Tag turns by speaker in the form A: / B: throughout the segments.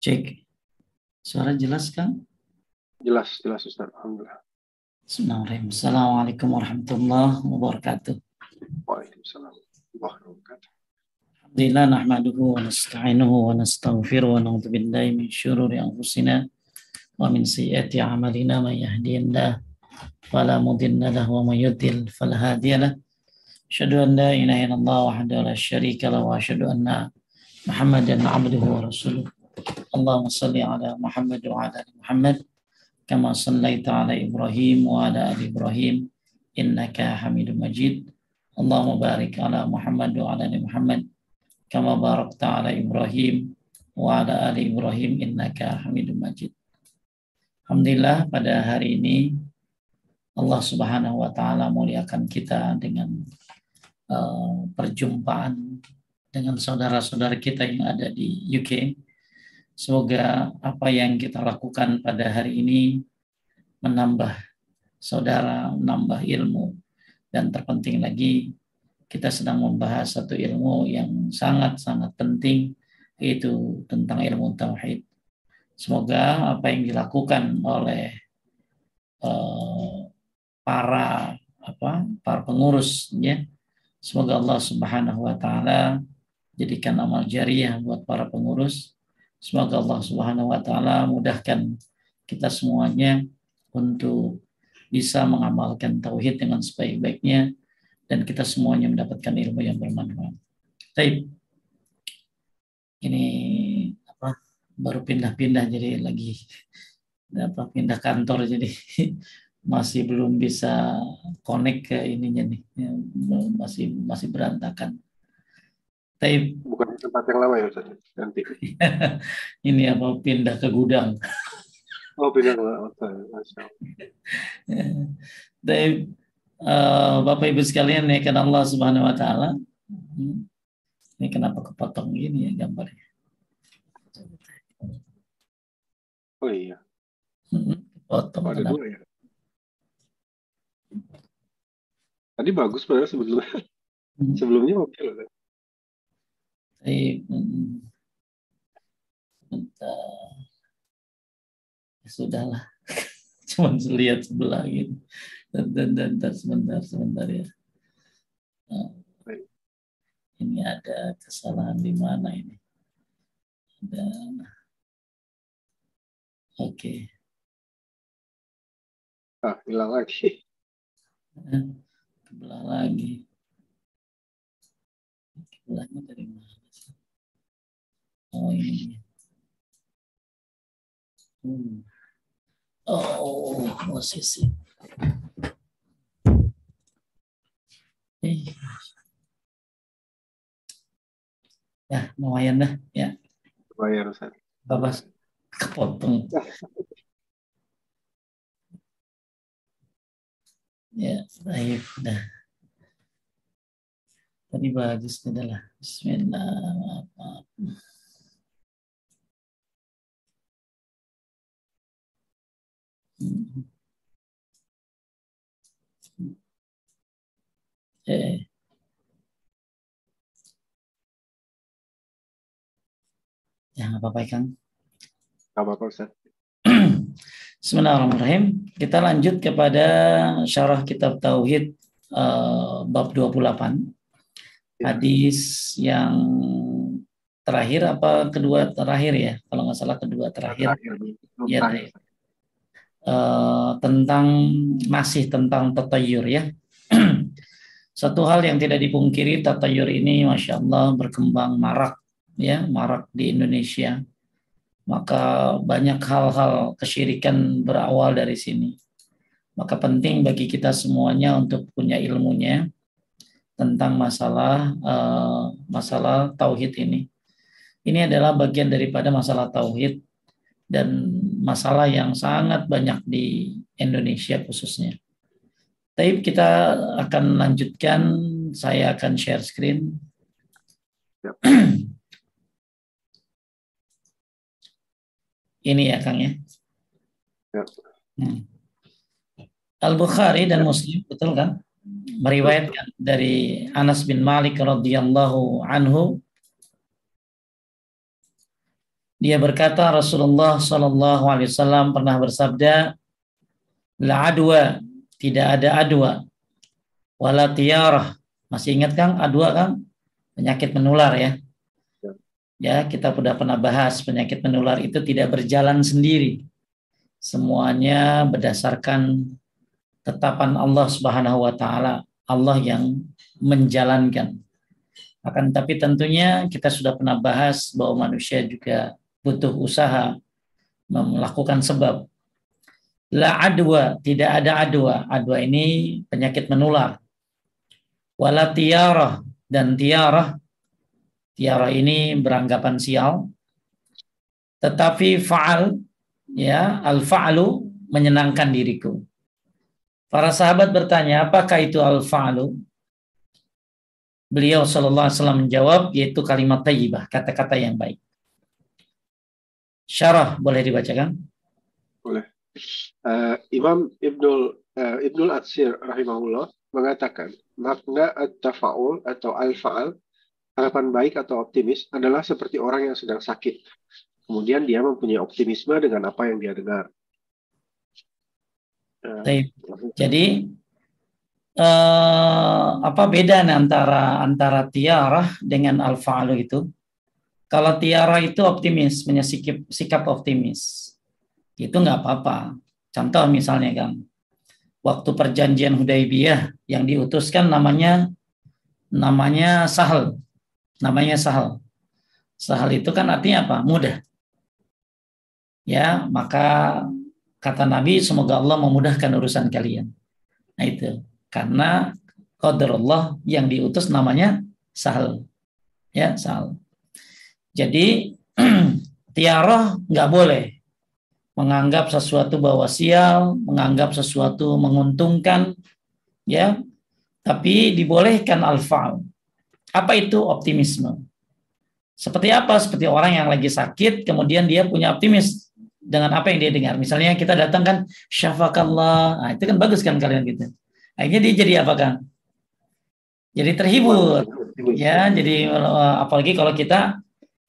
A: Cek. Suara jelas kan?
B: Jelas, jelas Ustaz. Alhamdulillah.
A: Bismillahirrahmanirrahim. Assalamualaikum warahmatullahi wabarakatuh.
B: Waalaikumsalam warahmatullahi wabarakatuh.
A: Alhamdulillah nahmaduhu wa nasta'inuhu wa nastaghfiruh wa na'udzu billahi min syururi anfusina wa min sayyiati a'malina may yahdihillahu fala mudilla lahu wa may yudlil fala hadiya lahu. Asyhadu an la ilaha illallah wahdahu la syarika lahu wa asyhadu anna Muhammadan abduhu wa rasuluh. Wa ala ali Muhammad kama sallaita ala Ibrahim wa ala ali Ibrahim innaka Hamidum Majid. Allahumma barik ala Muhammad wa ala ali Muhammad kama barakta ala Ibrahim wa ala ali Ibrahim innaka Hamidum Majid. Alhamdulillah pada hari ini Allah Subhanahu wa taala muliakan kita dengan uh, perjumpaan dengan saudara-saudara kita yang ada di UK. Semoga apa yang kita lakukan pada hari ini menambah saudara, menambah ilmu dan terpenting lagi kita sedang membahas satu ilmu yang sangat-sangat penting yaitu tentang ilmu tauhid. Semoga apa yang dilakukan oleh uh, para apa para pengurus ya semoga Allah Subhanahu wa taala jadikan amal jariah buat para pengurus. Semoga Allah Subhanahu wa taala mudahkan kita semuanya untuk bisa mengamalkan tauhid dengan sebaik-baiknya dan kita semuanya mendapatkan ilmu yang bermanfaat. Baik. Ini apa? Baru pindah-pindah jadi lagi apa pindah kantor jadi masih belum bisa connect ke ininya nih. Masih masih berantakan. Tapi
B: bukan tempat yang lama ya Ustaz. Nanti.
A: ini apa pindah ke gudang.
B: Oh pindah ke gudang.
A: Tapi Uh, Bapak Ibu sekalian ya kan Allah Subhanahu wa taala. Hmm. Ini kenapa kepotong gini ya gambarnya?
B: Oh iya.
A: Hmm, potong
B: oh, ada dua ya. Tadi bagus padahal sebetulnya. Hmm. Sebelumnya oke loh.
A: Baik. Hmm. Ya, sudahlah. Cuma lihat sebelah gitu dan, dan, dan, dan sebentar sebentar ya nah, ini ada kesalahan di mana ini ada oke okay.
B: ah hilang lagi
A: kebelah lagi kebelahnya dari mana sih oh ini hmm. oh posisi Ya, lumayan dah. Ya.
B: Lumayan, Ustaz.
A: Babas kepotong. ya, baik. Dah. Tadi bagus adalah. Bismillah. Hmm. Eh. Ya, nggak apa-apa, Kang.
B: Nggak apa-apa, Ustaz.
A: Bismillahirrahmanirrahim. Kita lanjut kepada syarah kitab Tauhid uh, bab 28. Ya. Hadis yang terakhir apa kedua terakhir ya? Kalau nggak salah kedua terakhir. terakhir. Ya, terakhir. Uh, tentang masih tentang tatayur ya. Satu hal yang tidak dipungkiri tatayur ini Masya Allah berkembang marak ya marak di Indonesia. Maka banyak hal-hal kesyirikan berawal dari sini. Maka penting bagi kita semuanya untuk punya ilmunya tentang masalah uh, masalah tauhid ini. Ini adalah bagian daripada masalah tauhid dan masalah yang sangat banyak di Indonesia khususnya. Tapi kita akan lanjutkan. Saya akan share screen. Ini ya Kang ya. Hmm. Al-Bukhari dan Muslim, betul kan? Meriwayatkan dari Anas bin Malik radhiyallahu anhu Dia berkata Rasulullah Shallallahu Alaihi Wasallam pernah bersabda, la adwa tidak ada adwa, wala tiarah. Masih ingat kang adwa kang penyakit menular ya? ya? Kita sudah pernah bahas penyakit menular itu tidak berjalan sendiri, semuanya berdasarkan tetapan Allah Subhanahu Wa Taala, Allah yang menjalankan. Akan tapi tentunya kita sudah pernah bahas bahwa manusia juga butuh usaha melakukan sebab. La adwa, tidak ada adwa. Adwa ini penyakit menular. Wala tiarah, dan tiarah, tiarah ini beranggapan sial. Tetapi fa'al, ya, al-fa'lu menyenangkan diriku. Para sahabat bertanya, apakah itu al-fa'lu? Beliau Shallallahu Alaihi Wasallam menjawab, yaitu kalimat tayyibah, kata-kata yang baik. Syarah boleh dibacakan?
B: Boleh. Uh, Imam Ibnul uh, Ibnul Atsir rahimahullah mengatakan makna at-tafa'ul atau al-fa'al harapan baik atau optimis adalah seperti orang yang sedang sakit. Kemudian dia mempunyai optimisme dengan apa yang dia dengar.
A: Uh, Jadi uh, apa beda nih antara antara tiarah dengan al-fa'alu itu? Kalau Tiara itu optimis, punya sikap, sikap optimis, itu nggak apa-apa. Contoh misalnya kan, waktu perjanjian Hudaybiyah yang diutuskan namanya namanya Sahal, namanya Sahal. Sahal itu kan artinya apa? Mudah. Ya, maka kata Nabi semoga Allah memudahkan urusan kalian. Nah itu karena Allah yang diutus namanya Sahal. Ya, Sahal. Jadi tiaroh nggak boleh menganggap sesuatu bahwa sial, menganggap sesuatu menguntungkan, ya. Tapi dibolehkan alfal. Apa itu optimisme? Seperti apa? Seperti orang yang lagi sakit, kemudian dia punya optimis dengan apa yang dia dengar. Misalnya kita datang kan syafakallah, nah, itu kan bagus kan kalian gitu. Akhirnya dia jadi apa kan? Jadi terhibur, ya. Jadi eh, apalagi kalau kita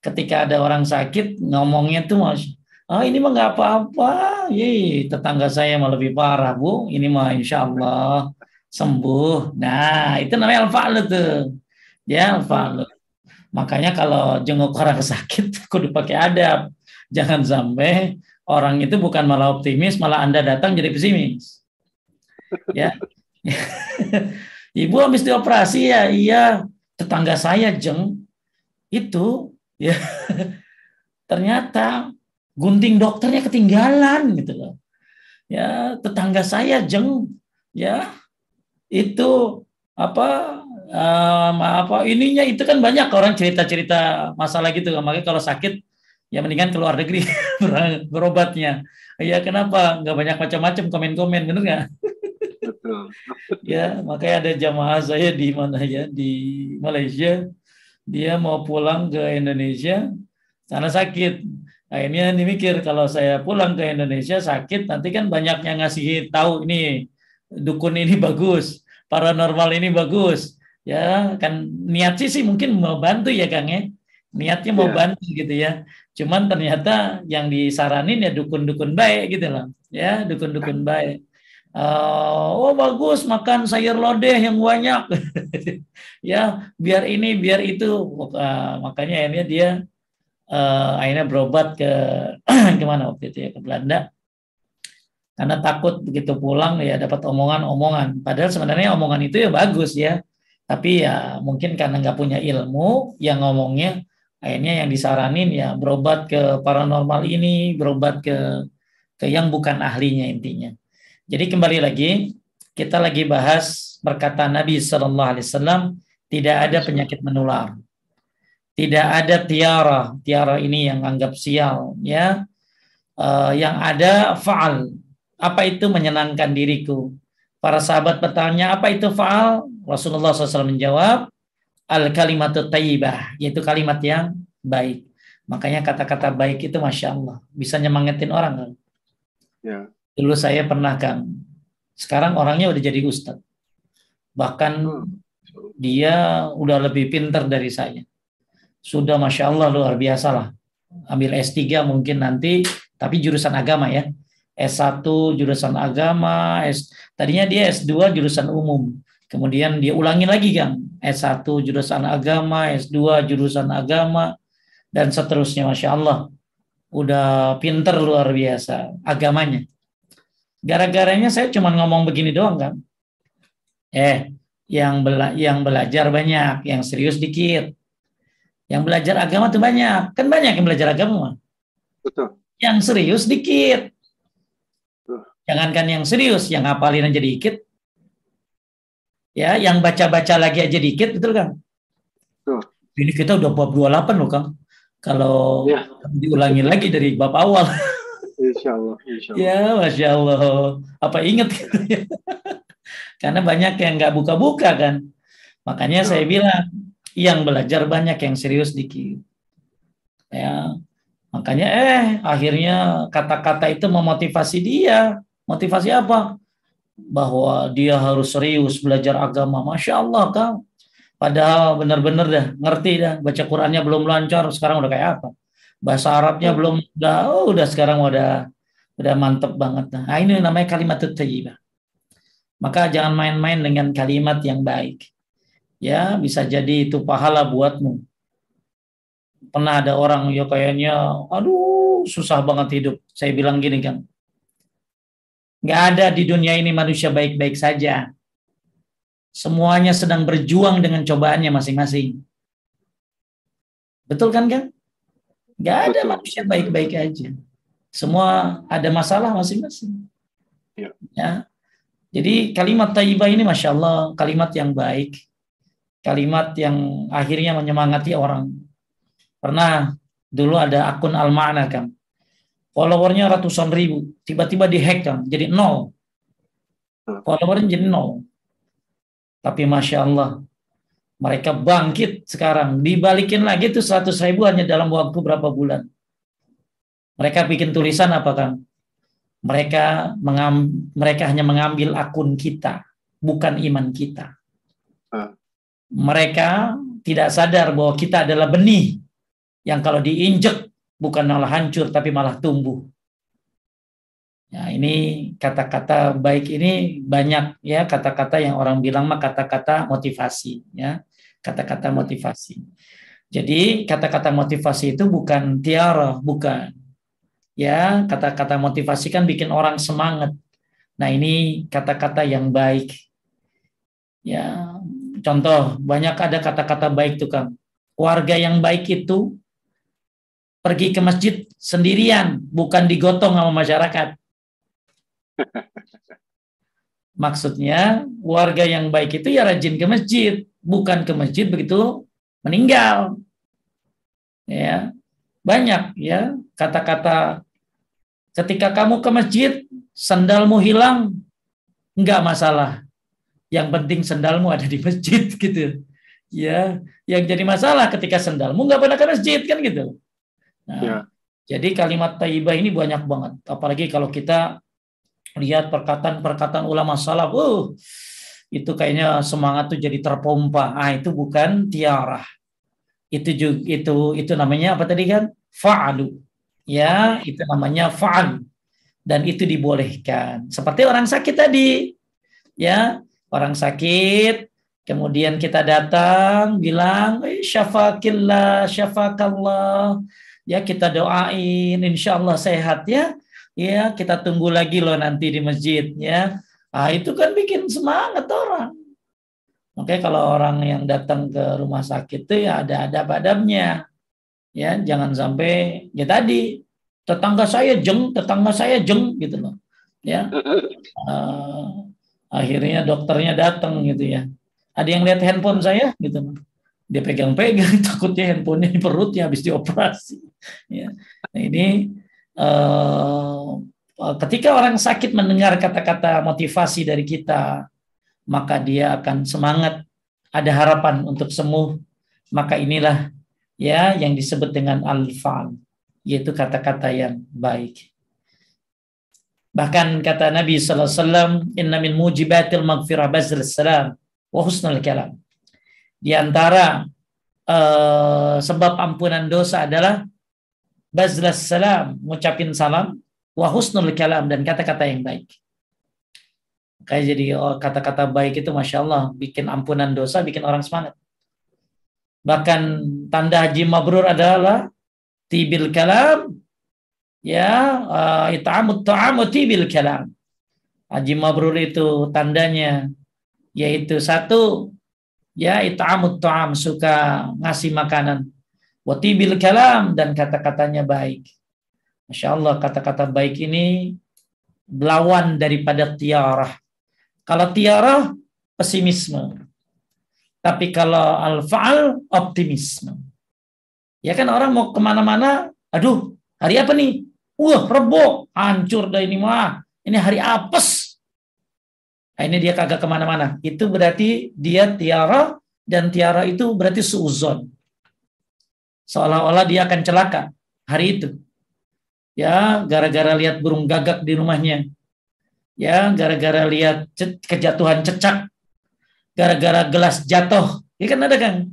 A: ketika ada orang sakit ngomongnya tuh mas ah ini mah nggak apa-apa Ye, tetangga saya mah lebih parah bu ini mah insya Allah sembuh nah itu namanya al tuh ya al makanya kalau jenguk orang sakit kudu pakai adab jangan sampai orang itu bukan malah optimis malah anda datang jadi pesimis. Ya. Ibu habis dioperasi ya iya tetangga saya jeng itu ya ternyata gunting dokternya ketinggalan gitu loh. Ya tetangga saya jeng ya itu apa um, apa ininya itu kan banyak orang cerita-cerita masalah gitu makanya kalau sakit ya mendingan keluar negeri berobatnya ya kenapa nggak banyak macam-macam komen-komen bener nggak betul ya makanya ada jamaah saya di mana ya di Malaysia dia mau pulang ke Indonesia karena sakit. Akhirnya dimikir kalau saya pulang ke Indonesia sakit nanti kan banyaknya ngasih tahu ini dukun ini bagus, paranormal ini bagus. Ya kan niat sih sih mungkin mau bantu ya Kang ya. Niatnya mau yeah. bantu gitu ya. Cuman ternyata yang disaranin ya dukun-dukun baik gitu loh. Ya, dukun-dukun baik. Uh, oh bagus makan sayur lodeh yang banyak. Ya biar ini biar itu. Uh, makanya akhirnya dia uh, akhirnya berobat ke ke mana waktu itu ya ke Belanda. Karena takut begitu pulang ya dapat omongan-omongan. Padahal sebenarnya omongan itu ya bagus ya. Tapi ya mungkin karena nggak punya ilmu yang ngomongnya akhirnya yang disaranin ya berobat ke paranormal ini berobat ke ke yang bukan ahlinya intinya jadi kembali lagi kita lagi bahas berkata Nabi Shallallahu Alaihi Wasallam tidak ada penyakit menular, tidak ada tiara, tiara ini yang anggap sial, ya. Uh, yang ada faal. Apa itu menyenangkan diriku? Para sahabat bertanya, apa itu faal? Rasulullah SAW menjawab, al kalimatut tayyibah, yaitu kalimat yang baik. Makanya kata-kata baik itu masya Allah bisa nyemangatin orang kan. Ya. Dulu saya pernah kan, sekarang orangnya udah jadi ustadz. Bahkan hmm. dia udah lebih pintar dari saya. Sudah masya Allah luar biasa lah. ambil S3 mungkin nanti tapi jurusan agama ya. S1 jurusan agama, S tadinya dia S2 jurusan umum. Kemudian dia ulangi lagi kan, S1 jurusan agama, S2 jurusan agama dan seterusnya Masya Allah. Udah pinter luar biasa agamanya. Gara-garanya saya cuma ngomong begini doang kan. Eh, yang bela yang belajar banyak, yang serius dikit. Yang belajar agama tuh banyak. Kan banyak yang belajar agama. Betul. Yang serius dikit. Jangankan yang serius, yang ngapalin aja dikit. Ya, yang baca-baca lagi aja dikit, betul kan? Betul. Ini kita udah bab 28 loh, Kang. Kalau ya. diulangi lagi dari bab awal. Insya Allah, insya Allah. Ya, Masya Allah. Apa ingat gitu ya? Karena banyak yang nggak buka-buka kan. Makanya saya bilang, yang belajar banyak, yang serius dikit. Ya, makanya eh akhirnya kata-kata itu memotivasi dia Motivasi apa? Bahwa dia harus serius belajar agama. Masya Allah kang. Padahal benar-benar dah ngerti dah. Baca Qurannya belum lancar, sekarang udah kayak apa? Bahasa Arabnya belum udah, oh, udah sekarang udah udah mantep banget. Nah ini namanya kalimat thayyibah. Maka jangan main-main dengan kalimat yang baik. Ya, bisa jadi itu pahala buatmu. Pernah ada orang ya kayaknya, aduh susah banget hidup. Saya bilang gini kan, Nggak ada di dunia ini manusia baik-baik saja. Semuanya sedang berjuang dengan cobaannya masing-masing. Betul kan kan? Nggak ada Betul. manusia baik-baik aja. Semua ada masalah masing-masing. Ya. ya. Jadi kalimat taibah ini Masya Allah kalimat yang baik. Kalimat yang akhirnya menyemangati orang. Pernah dulu ada akun Al-Ma'na kan followernya ratusan ribu, tiba-tiba dihack kan, jadi nol. Hmm. Followernya jadi nol. Tapi masya Allah, mereka bangkit sekarang, dibalikin lagi tuh 100 ribu hanya dalam waktu berapa bulan. Mereka bikin tulisan apa kan? Mereka mengam, mereka hanya mengambil akun kita, bukan iman kita. Hmm. Mereka tidak sadar bahwa kita adalah benih yang kalau diinjek bukan malah hancur tapi malah tumbuh. Ya, ini kata-kata baik ini banyak ya kata-kata yang orang bilang mah kata-kata motivasi ya. Kata-kata motivasi. Jadi kata-kata motivasi itu bukan tiara, bukan. Ya, kata-kata motivasi kan bikin orang semangat. Nah, ini kata-kata yang baik. Ya, contoh banyak ada kata-kata baik tuh Kang. Warga yang baik itu pergi ke masjid sendirian, bukan digotong sama masyarakat. Maksudnya warga yang baik itu ya rajin ke masjid, bukan ke masjid begitu meninggal. Ya. Banyak ya kata-kata ketika kamu ke masjid sandalmu hilang enggak masalah. Yang penting sandalmu ada di masjid gitu. Ya, yang jadi masalah ketika sandalmu enggak pernah ke masjid kan gitu. Nah, ya. Jadi kalimat taibah ini banyak banget. Apalagi kalau kita lihat perkataan-perkataan ulama salaf, uh, itu kayaknya semangat tuh jadi terpompa. Ah itu bukan tiara. Itu juga itu itu namanya apa tadi kan? Fa'alu. Ya, itu namanya fa'al. Dan itu dibolehkan. Seperti orang sakit tadi. Ya, orang sakit kemudian kita datang bilang eh, syafakillah syafakallah ya kita doain insya Allah sehat ya. Ya kita tunggu lagi loh nanti di masjid ya. Ah itu kan bikin semangat orang. Oke kalau orang yang datang ke rumah sakit itu ya ada ada padamnya ya jangan sampai ya tadi tetangga saya jeng tetangga saya jeng gitu loh. Ya. Uh, akhirnya dokternya datang gitu ya. Ada yang lihat handphone saya gitu loh dia pegang-pegang takutnya handphonenya di perutnya habis dioperasi. Ya. Nah, ini uh, ketika orang sakit mendengar kata-kata motivasi dari kita maka dia akan semangat ada harapan untuk sembuh. Maka inilah ya yang disebut dengan al-fal yaitu kata-kata yang baik. Bahkan kata Nabi wasallam inna min mujibatil maghfirah bazl salam wa husnul kalam di antara uh, sebab ampunan dosa adalah bazlas salam, ngucapin salam, wa husnul kalam dan kata-kata yang baik. Kayak jadi oh, kata-kata baik itu masya Allah bikin ampunan dosa, bikin orang semangat. Bahkan tanda haji mabrur adalah tibil kalam, ya uh, it'amut ta'am tibil kalam. Haji mabrur itu tandanya yaitu satu ya it'amut ta'am suka ngasih makanan. Watibil kalam dan kata-katanya baik. Masya Allah kata-kata baik ini lawan daripada tiarah. Kalau tiarah pesimisme. Tapi kalau al-fa'al optimisme. Ya kan orang mau ke mana-mana, aduh hari apa nih? Wah rebo, hancur dah ini mah. Ini hari apes. Nah, ini dia kagak ke mana-mana. Itu berarti dia tiara dan tiara itu berarti suuzon. Seolah-olah dia akan celaka hari itu. Ya gara-gara lihat burung gagak di rumahnya. Ya gara-gara lihat kejatuhan cecak. Gara-gara gelas jatuh. Ya kan ada kan?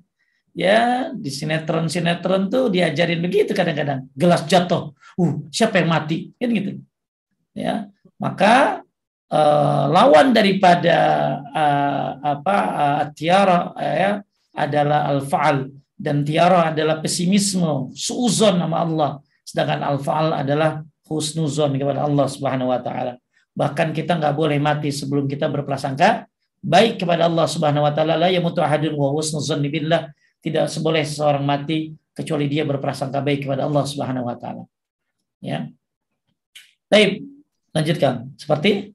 A: Ya di sinetron-sinetron tuh diajarin begitu kadang-kadang. Gelas jatuh. Uh siapa yang mati? Kan gitu. Ya maka uh, lawan daripada uh, apa uh, tiara uh, adalah al-faal dan tiara adalah pesimisme suuzon nama Allah Sedangkan al-fa'al adalah husnuzon kepada Allah Subhanahu wa taala. Bahkan kita nggak boleh mati sebelum kita berprasangka baik kepada Allah Subhanahu wa taala la yamutu ahadun wa husnuzon billah. Tidak seboleh seseorang mati kecuali dia berprasangka baik kepada Allah Subhanahu wa taala. Ya. Baik, lanjutkan. Seperti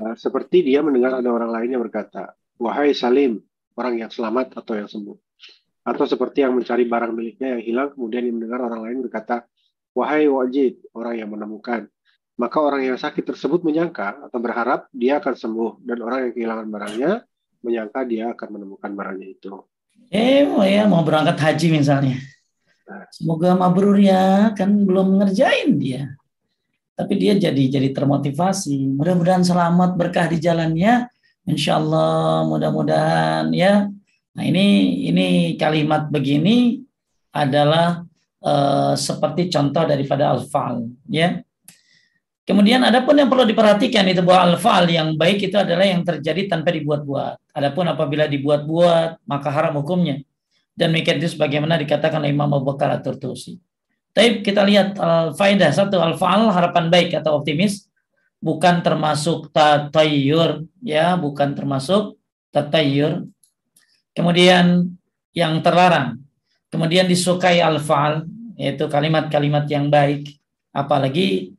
B: nah, seperti dia mendengar ada orang lain yang berkata, "Wahai Salim, orang yang selamat atau yang sembuh." Atau seperti yang mencari barang miliknya yang hilang, kemudian mendengar orang lain berkata, Wahai wajid, orang yang menemukan. Maka orang yang sakit tersebut menyangka atau berharap dia akan sembuh. Dan orang yang kehilangan barangnya menyangka dia akan menemukan barangnya itu.
A: Eh, mau ya mau berangkat haji misalnya. Semoga mabrur ya, kan belum ngerjain dia. Tapi dia jadi jadi termotivasi. Mudah-mudahan selamat berkah di jalannya. Insya Allah mudah-mudahan ya Nah ini ini kalimat begini adalah uh, seperti contoh daripada al-fa'al ya. Kemudian ada pun yang perlu diperhatikan itu bahwa al-fa'al yang baik itu adalah yang terjadi tanpa dibuat-buat. Adapun apabila dibuat-buat maka haram hukumnya. Dan demikian itu sebagaimana dikatakan Imam Abu Bakar At-Turtusi. Tapi kita lihat al-faidah satu al-fa'al harapan baik atau optimis bukan termasuk tatayur ya, bukan termasuk tatayur Kemudian yang terlarang. Kemudian disukai al-fa'al, yaitu kalimat-kalimat yang baik. Apalagi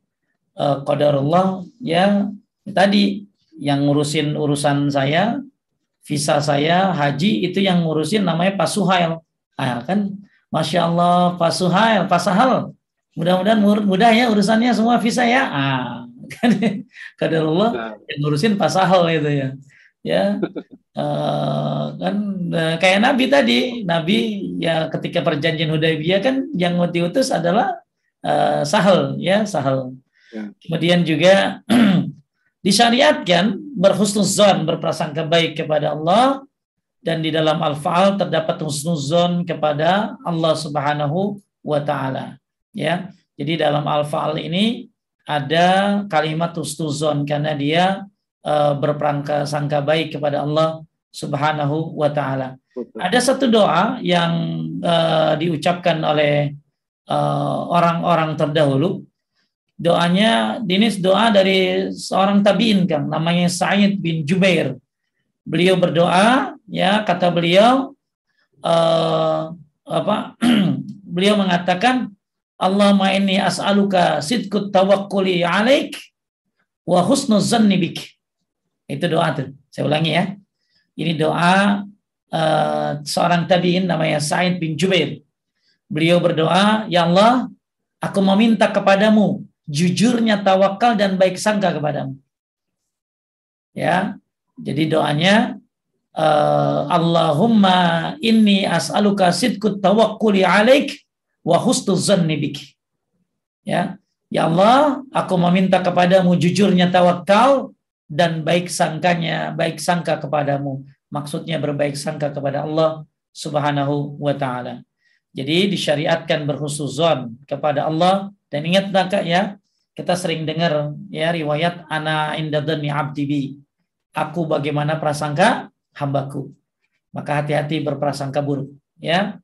A: uh, qadarullah ya tadi yang ngurusin urusan saya, visa saya, haji itu yang ngurusin namanya Pak Suhail. Ah, kan Masya Allah Pak Suhail, Pak Sahal. Mudah-mudahan mudah ya urusannya semua visa ya. Ah, kan qadarullah yang ngurusin Pak Sahal itu ya. Ya, uh, kan uh, kayak Nabi tadi, Nabi ya ketika perjanjian Hudaybiyah kan yang diutus adalah uh, Sahel ya Sahel. Ya. Kemudian juga disyariatkan berhusnuzon berprasangka baik kepada Allah dan di dalam al-faal terdapat husnuzon kepada Allah Subhanahu wa taala ya. Jadi dalam al-faal ini ada kalimat husnuzon karena dia uh, berprangka sangka baik kepada Allah Subhanahu wa taala. Ada satu doa yang uh, diucapkan oleh eh, orang-orang uh, terdahulu. Doanya ini doa dari seorang tabiin kan namanya Sa'id bin Jubair. Beliau berdoa ya kata beliau uh, apa beliau mengatakan Allahumma inni as'aluka sidqut tawakkuli alaik wa husnuz zanni bik. Itu doa tuh. Saya ulangi ya. Ini doa uh, seorang tabiin namanya Sa'id bin Jubair. Beliau berdoa, Ya Allah, aku meminta kepadamu jujurnya tawakal dan baik sangka kepadamu. Ya, jadi doanya uh, Allahumma inni as'aluka sidqut tawakkuli alaik wa husnuz zanni bik. Ya, ya Allah, aku meminta kepadamu jujurnya tawakal dan baik sangkanya, baik sangka kepadamu. Maksudnya berbaik sangka kepada Allah Subhanahu wa taala. Jadi disyariatkan berhusnuzon kepada Allah dan ingat Kak ya, kita sering dengar ya riwayat ana indadani abdi bi. Aku bagaimana prasangka hambaku. Maka hati-hati berprasangka buruk ya.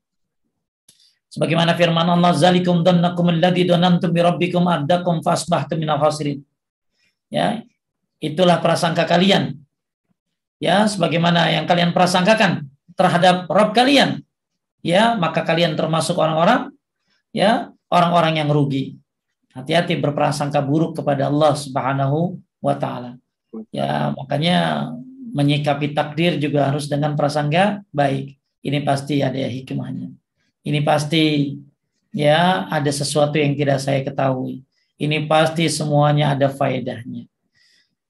A: Sebagaimana firman Allah zalikum dhannakum alladhi dhanantum bi rabbikum addakum fasbahtum minal khasirin. Ya, itulah prasangka kalian. Ya, sebagaimana yang kalian prasangkakan terhadap Rob kalian ya maka kalian termasuk orang-orang ya orang-orang yang rugi. Hati-hati berprasangka buruk kepada Allah Subhanahu wa taala. Ya, makanya menyikapi takdir juga harus dengan prasangka baik. Ini pasti ada hikmahnya. Ini pasti ya ada sesuatu yang tidak saya ketahui. Ini pasti semuanya ada faedahnya.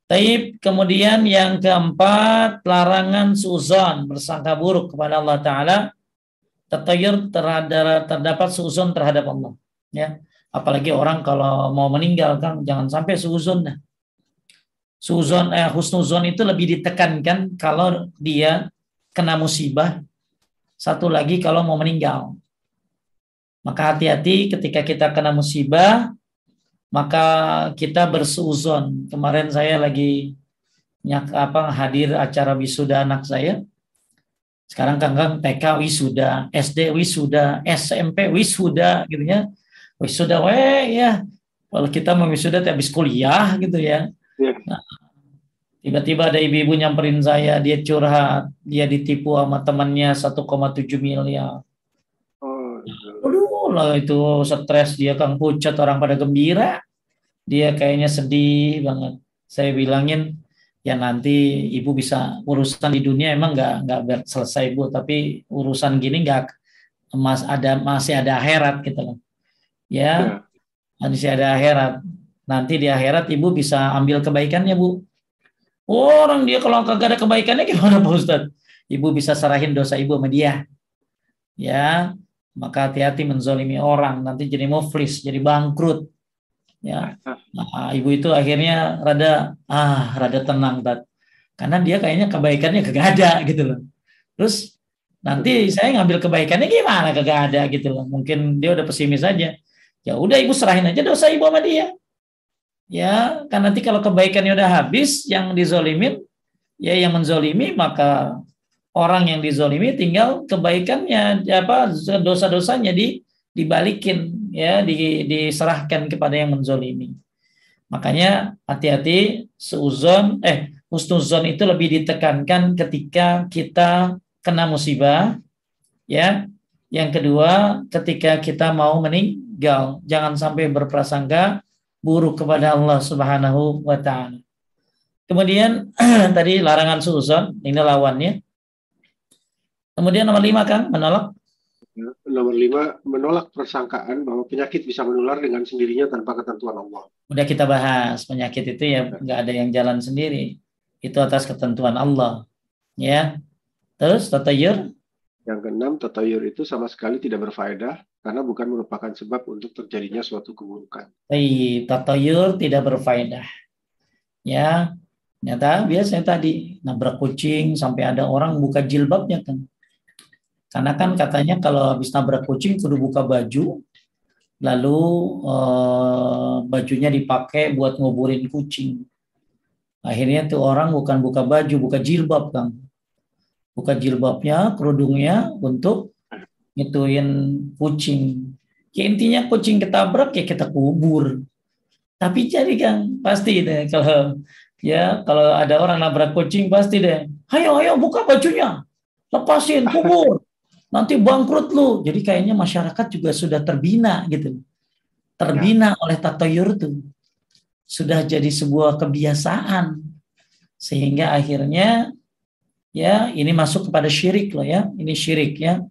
A: Taib kemudian yang keempat larangan suzon bersangka buruk kepada Allah Taala tatayur terhadap terdapat suzon terhadap Allah ya apalagi orang kalau mau meninggal kan jangan sampai suzon nah suzon eh husnuzon itu lebih ditekankan kalau dia kena musibah satu lagi kalau mau meninggal maka hati-hati ketika kita kena musibah maka kita bersuzon kemarin saya lagi nyak apa hadir acara wisuda anak saya sekarang Kang Kang TK wisuda, SD wisuda, SMP wisuda gitu ya. Wisuda we ya. Kalau kita mau wisuda habis kuliah gitu ya. Yeah. Nah, tiba-tiba ada ibu-ibu nyamperin saya, dia curhat, dia ditipu sama temannya 1,7 miliar. Oh, iya. Aduh lah itu stres dia Kang pucat orang pada gembira. Dia kayaknya sedih banget. Saya bilangin ya nanti ibu bisa urusan di dunia emang nggak nggak selesai bu tapi urusan gini nggak mas ada masih ada akhirat gitu loh ya, ya. masih ada akhirat nanti di akhirat ibu bisa ambil kebaikannya bu. Orang dia kalau kagak ada kebaikannya gimana pak Ustadz ibu bisa serahin dosa ibu sama dia. Ya maka hati-hati menzolimi orang. Nanti jadi muflis jadi bangkrut. Ya. Nah, ibu itu akhirnya rada ah rada tenang tat karena dia kayaknya kebaikannya kagak ada gitu loh. Terus nanti saya ngambil kebaikannya gimana kagak ada gitu loh. Mungkin dia udah pesimis aja. Ya udah ibu serahin aja dosa ibu sama dia ya kan nanti kalau kebaikannya udah habis yang dizolimin ya yang menzolimi maka orang yang dizolimi tinggal kebaikannya apa dosa-dosanya di dibalikin ya di, diserahkan kepada yang menzolimi. Makanya hati-hati seuzon eh husnuzon itu lebih ditekankan ketika kita kena musibah ya. Yang kedua ketika kita mau meninggal jangan sampai berprasangka buruk kepada Allah Subhanahu wa taala. Kemudian tadi larangan suuzon ini lawannya. Kemudian nomor lima kan menolak
B: Nomor lima, menolak persangkaan bahwa penyakit bisa menular dengan sendirinya tanpa ketentuan Allah.
A: Udah kita bahas, penyakit itu ya nggak ada yang jalan sendiri. Itu atas ketentuan Allah. Ya. Terus tatayur?
B: Yang keenam, tatayur itu sama sekali tidak berfaedah karena bukan merupakan sebab untuk terjadinya suatu keburukan.
A: Baik, tatayur tidak berfaedah. Ya, nyata biasanya tadi nabrak kucing sampai ada orang buka jilbabnya kan karena kan katanya kalau habis nabrak kucing kudu buka baju, lalu eh, bajunya dipakai buat nguburin kucing. Akhirnya tuh orang bukan buka baju, buka jilbab kan. Buka jilbabnya, kerudungnya untuk ngituin kucing. Ya intinya kucing ketabrak ya kita kubur. Tapi jadi kan pasti deh kalau ya kalau ada orang nabrak kucing pasti deh. Ayo ayo buka bajunya. Lepasin kubur nanti bangkrut lu. Jadi kayaknya masyarakat juga sudah terbina gitu. Terbina ya. oleh tatayur itu. Sudah jadi sebuah kebiasaan. Sehingga akhirnya ya ini masuk kepada syirik loh ya. Ini syirik ya.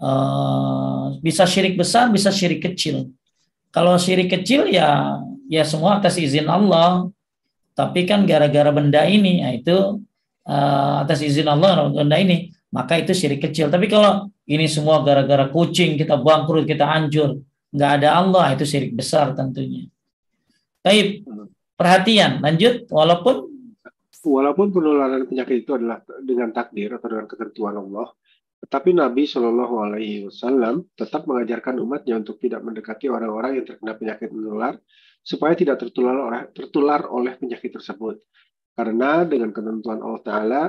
A: Uh, bisa syirik besar, bisa syirik kecil. Kalau syirik kecil ya ya semua atas izin Allah. Tapi kan gara-gara benda ini, ya itu uh, atas izin Allah benda ini maka itu syirik kecil. Tapi kalau ini semua gara-gara kucing kita bangkrut, kita hancur, nggak ada Allah itu syirik besar tentunya. Tapi perhatian, lanjut walaupun
B: walaupun penularan penyakit itu adalah dengan takdir atau dengan ketentuan Allah, Tetapi Nabi Shallallahu Alaihi Wasallam tetap mengajarkan umatnya untuk tidak mendekati orang-orang yang terkena penyakit menular supaya tidak tertular oleh, tertular oleh penyakit tersebut. Karena dengan ketentuan Allah Taala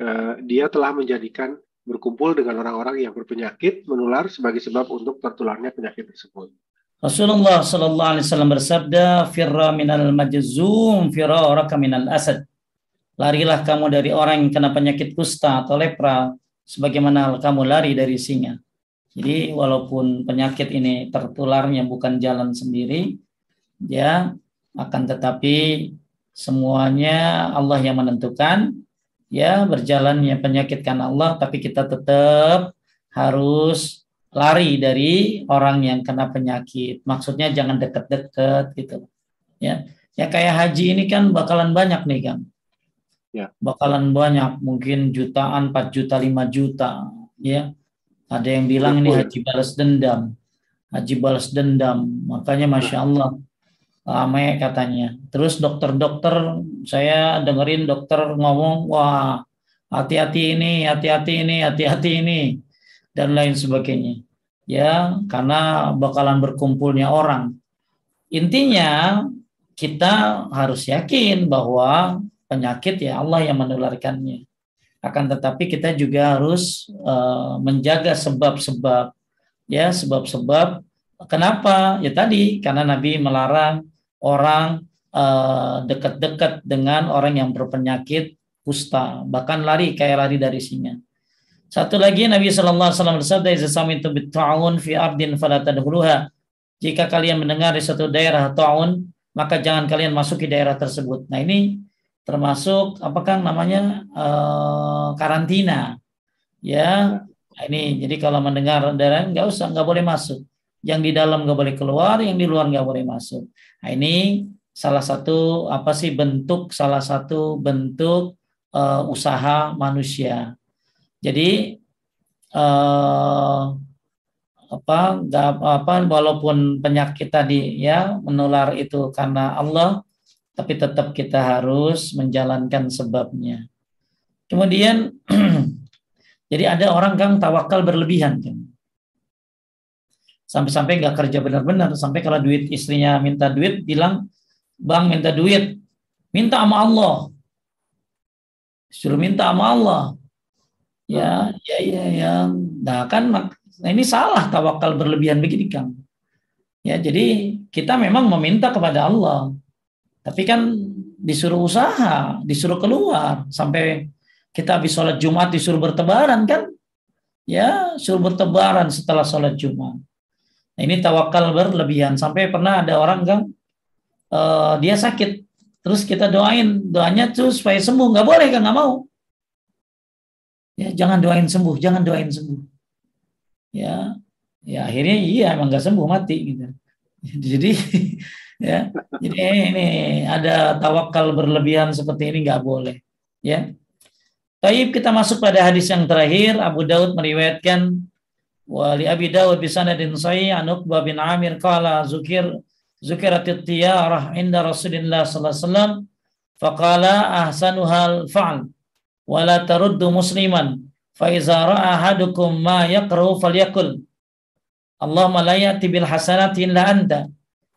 B: uh, dia telah menjadikan berkumpul dengan orang-orang yang berpenyakit menular sebagai sebab untuk tertularnya penyakit tersebut.
A: Rasulullah Sallallahu Alaihi Wasallam bersabda, "Firra minal majzum, firaraka minal asad." Larilah kamu dari orang yang kena penyakit kusta atau lepra, sebagaimana kamu lari dari singa. Jadi walaupun penyakit ini tertularnya bukan jalan sendiri, ya akan tetapi semuanya Allah yang menentukan. Ya berjalannya penyakit karena Allah, tapi kita tetap harus lari dari orang yang kena penyakit. Maksudnya jangan deket-deket gitu. Ya, ya kayak haji ini kan bakalan banyak nih kan. Ya. Bakalan banyak, mungkin jutaan, 4 juta, 5 juta, ya. Ada yang bilang ini haji balas dendam. Haji balas dendam. Makanya Masya Allah, rame katanya. Terus dokter-dokter, saya dengerin dokter ngomong, wah hati-hati ini, hati-hati ini, hati-hati ini dan lain sebagainya. Ya, karena bakalan berkumpulnya orang. Intinya kita harus yakin bahwa penyakit ya Allah yang menularkannya. Akan tetapi kita juga harus uh, menjaga sebab-sebab ya sebab-sebab kenapa? Ya tadi karena Nabi melarang orang uh, dekat-dekat dengan orang yang berpenyakit kusta, bahkan lari kayak lari dari singa. Satu lagi Nabi Shallallahu Alaihi Wasallam bersabda, "Izasami itu bit'aun fi ardin falatadhuluha." Jika kalian mendengar di suatu daerah ta'un, maka jangan kalian masuki daerah tersebut. Nah ini termasuk apakah namanya uh, karantina, ya. Nah, ini jadi kalau mendengar daerah nggak usah nggak boleh masuk. Yang di dalam nggak boleh keluar, yang di luar nggak boleh masuk. Nah ini salah satu apa sih bentuk salah satu bentuk uh, usaha manusia jadi eh, apa nggak apa walaupun penyakit tadi ya menular itu karena Allah tapi tetap kita harus menjalankan sebabnya. Kemudian jadi ada orang kan tawakal berlebihan. Sampai-sampai nggak kerja benar-benar, sampai kalau duit istrinya minta duit bilang, "Bang minta duit." Minta sama Allah. Suruh minta sama Allah. Ya, ya, ya, ya. Nah kan nah ini salah tawakal berlebihan begini Kang. Ya, jadi kita memang meminta kepada Allah. Tapi kan disuruh usaha, disuruh keluar sampai kita habis sholat Jumat disuruh bertebaran kan? Ya, suruh bertebaran setelah sholat Jumat. Nah, ini tawakal berlebihan sampai pernah ada orang kan uh, dia sakit, terus kita doain doanya tuh supaya sembuh nggak boleh kan nggak mau Ya, jangan doain sembuh, jangan doain sembuh. Ya, ya akhirnya iya emang nggak sembuh mati gitu. Jadi ya, jadi ini ada tawakal berlebihan seperti ini nggak boleh. Ya. Taib kita masuk pada hadis yang terakhir Abu Daud meriwayatkan wali Abi Daud di sanadin sahih an Uqbah bin Amir qala zukir zukiratit tiyarah inda Rasulillah sallallahu alaihi wasallam faqala ahsanuhal fa'al wala taruddu musliman fa iza ra'a ahadukum ma yaqra'u falyakul Allahumma la ya'ti bil hasanati illa anta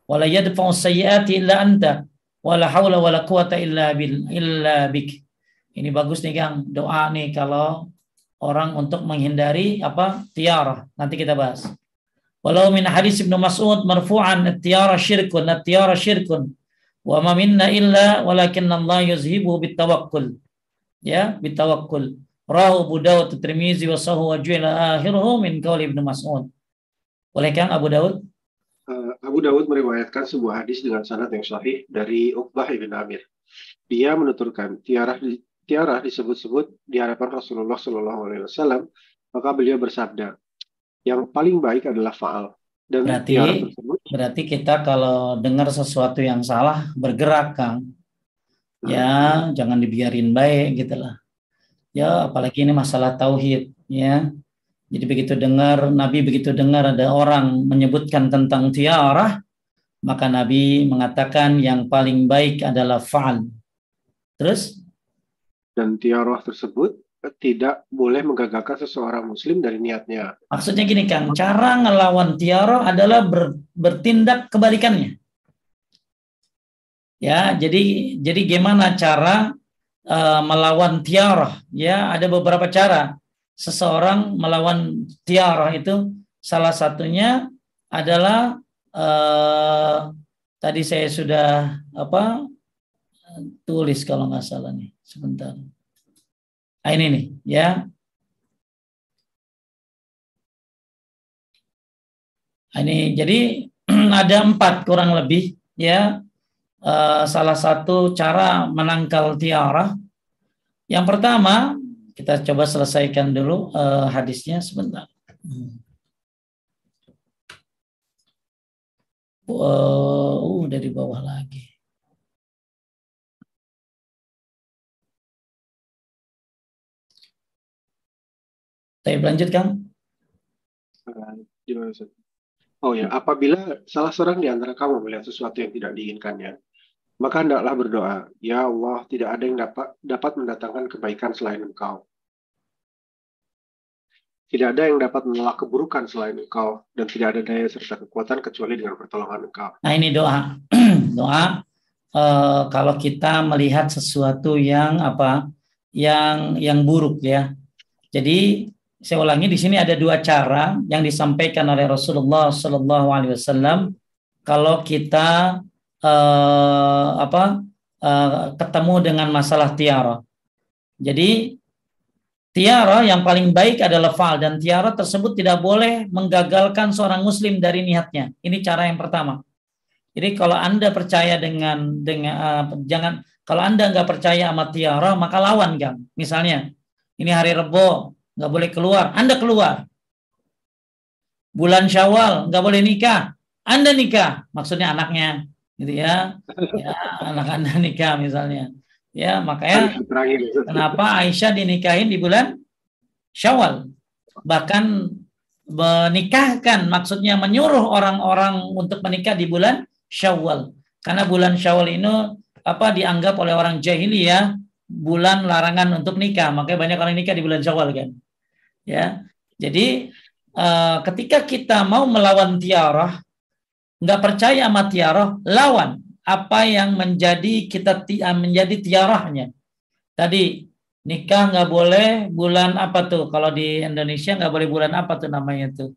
A: wa yadfa'u sayyiati illa anta wa la haula wa la quwata illa bil illa bik. Ini bagus nih Kang. Doa nih kalau orang untuk menghindari apa tiara nanti kita bahas. Walau min hadis Ibnu Mas'ud marfu'an tiara syirkun tiara syirkun. Wa ma minna illa walakin Allah yuzhibu bitawakkul ya bitawakul rahu Abu Dawud Tirmizi wa sahu wa ju'ila akhiruhu min qauli Ibnu Mas'ud. Boleh Kang Abu Dawud?
B: Uh, Abu Dawud meriwayatkan sebuah hadis dengan sanad yang sahih dari Uqbah ibn Amir. Dia menuturkan tiara tiara disebut-sebut di hadapan Rasulullah Shallallahu Alaihi Wasallam, maka beliau bersabda, yang paling baik adalah faal.
A: Dan berarti, tersebut, berarti kita kalau dengar sesuatu yang salah bergerak, Kang ya jangan dibiarin baik gitulah ya apalagi ini masalah tauhid ya jadi begitu dengar Nabi begitu dengar ada orang menyebutkan tentang tiarah maka Nabi mengatakan yang paling baik adalah faal terus
B: dan tiaroh tersebut tidak boleh menggagalkan seseorang muslim dari niatnya.
A: Maksudnya gini Kang, cara ngelawan tiaroh adalah ber, bertindak kebalikannya. Ya, jadi jadi gimana cara uh, melawan tiaroh? Ya, ada beberapa cara. Seseorang melawan tiaroh itu salah satunya adalah uh, tadi saya sudah apa tulis kalau nggak salah nih sebentar. Nah, ini nih, ya. Nah, ini jadi ada empat kurang lebih, ya. Uh, salah satu cara menangkal tiara. Yang pertama, kita coba selesaikan dulu uh, hadisnya sebentar. Uh, dari bawah lagi. Saya lanjut Kang.
B: Oh ya, apabila salah seorang di antara kamu melihat sesuatu yang tidak diinginkannya, maka hendaklah berdoa, Ya Allah, tidak ada yang dapat dapat mendatangkan kebaikan selain Engkau. Tidak ada yang dapat menolak keburukan selain Engkau, dan tidak ada daya serta kekuatan kecuali dengan pertolongan Engkau.
A: Nah ini doa, doa. Uh, kalau kita melihat sesuatu yang apa, yang yang buruk ya. Jadi saya ulangi di sini ada dua cara yang disampaikan oleh Rasulullah Shallallahu Alaihi Wasallam kalau kita uh, apa uh, ketemu dengan masalah tiara. Jadi tiara yang paling baik adalah fal dan tiara tersebut tidak boleh menggagalkan seorang muslim dari niatnya. Ini cara yang pertama. Jadi kalau anda percaya dengan dengan uh, jangan kalau anda nggak percaya sama tiara maka lawan kan. Misalnya ini hari Rebo nggak boleh keluar. Anda keluar. Bulan Syawal nggak boleh nikah. Anda nikah, maksudnya anaknya, gitu ya. ya anak Anda nikah misalnya. Ya, makanya kenapa Aisyah dinikahin di bulan Syawal? Bahkan menikahkan maksudnya menyuruh orang-orang untuk menikah di bulan Syawal. Karena bulan Syawal ini apa dianggap oleh orang jahiliyah bulan larangan untuk nikah. Makanya banyak orang nikah di bulan Syawal kan ya jadi uh, ketika kita mau melawan tiarah nggak percaya sama tiarah lawan apa yang menjadi kita eh, menjadi tiarahnya tadi nikah nggak boleh bulan apa tuh? Kalau di Indonesia nggak boleh bulan apa tuh namanya tuh?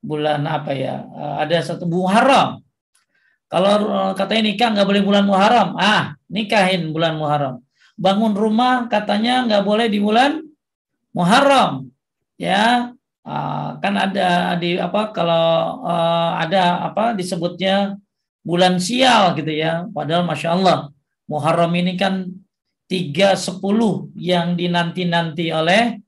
A: Bulan apa ya? Uh, ada satu Muharram. Kalau uh, katanya nikah nggak boleh bulan Muharram. Ah nikahin bulan Muharram. Bangun rumah katanya nggak boleh di bulan Muharram. Ya uh, kan ada di apa kalau uh, ada apa disebutnya bulan sial gitu ya. Padahal masya Allah Muharram ini kan tiga sepuluh yang dinanti-nanti oleh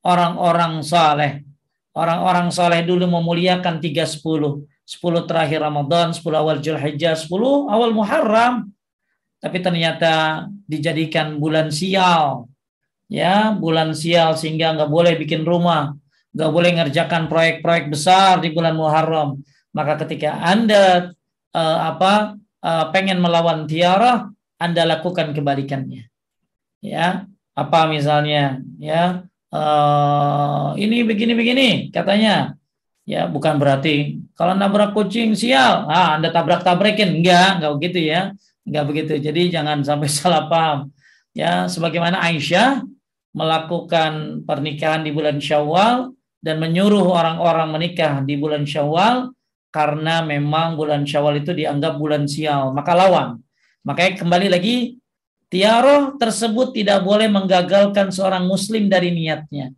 A: orang-orang saleh. Orang-orang saleh dulu memuliakan tiga sepuluh. Sepuluh terakhir Ramadan sepuluh awal Julhijjah sepuluh awal Muharram. Tapi ternyata dijadikan bulan sial. Ya bulan sial sehingga nggak boleh bikin rumah, nggak boleh ngerjakan proyek-proyek besar di bulan Muharram. Maka ketika anda uh, apa uh, pengen melawan tiara, anda lakukan kebalikannya. Ya, apa misalnya ya uh, ini begini-begini katanya. Ya, bukan berarti kalau nabrak kucing sial, ah Anda tabrak-tabrakin. Enggak, enggak begitu ya. Enggak begitu. Jadi jangan sampai salah paham. Ya, sebagaimana Aisyah melakukan pernikahan di bulan Syawal dan menyuruh orang-orang menikah di bulan Syawal karena memang bulan Syawal itu dianggap bulan sial, maka lawan. Makanya kembali lagi tiaroh tersebut tidak boleh menggagalkan seorang muslim dari niatnya.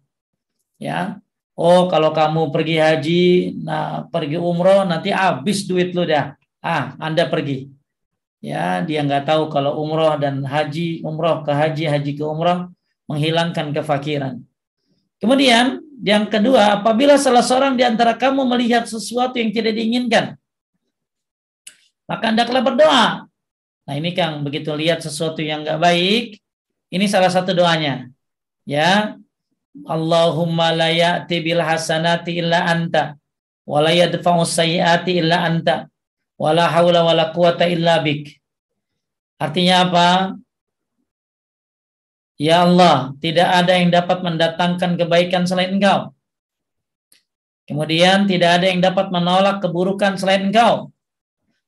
A: Ya. Oh, kalau kamu pergi haji, nah pergi umroh nanti habis duit lu dah. Ah, Anda pergi. Ya, dia nggak tahu kalau umroh dan haji, umroh ke haji, haji ke umroh menghilangkan kefakiran. Kemudian yang kedua, apabila salah seorang di antara kamu melihat sesuatu yang tidak diinginkan, maka hendaklah berdoa. Nah ini Kang, begitu lihat sesuatu yang nggak baik, ini salah satu doanya. Ya, Allahumma la ya'ti bil hasanati illa anta, wa la yadfa'u sayyiati illa anta, wa la hawla wa la quwata illa bik. Artinya apa? Ya Allah, tidak ada yang dapat mendatangkan kebaikan selain Engkau. Kemudian tidak ada yang dapat menolak keburukan selain Engkau.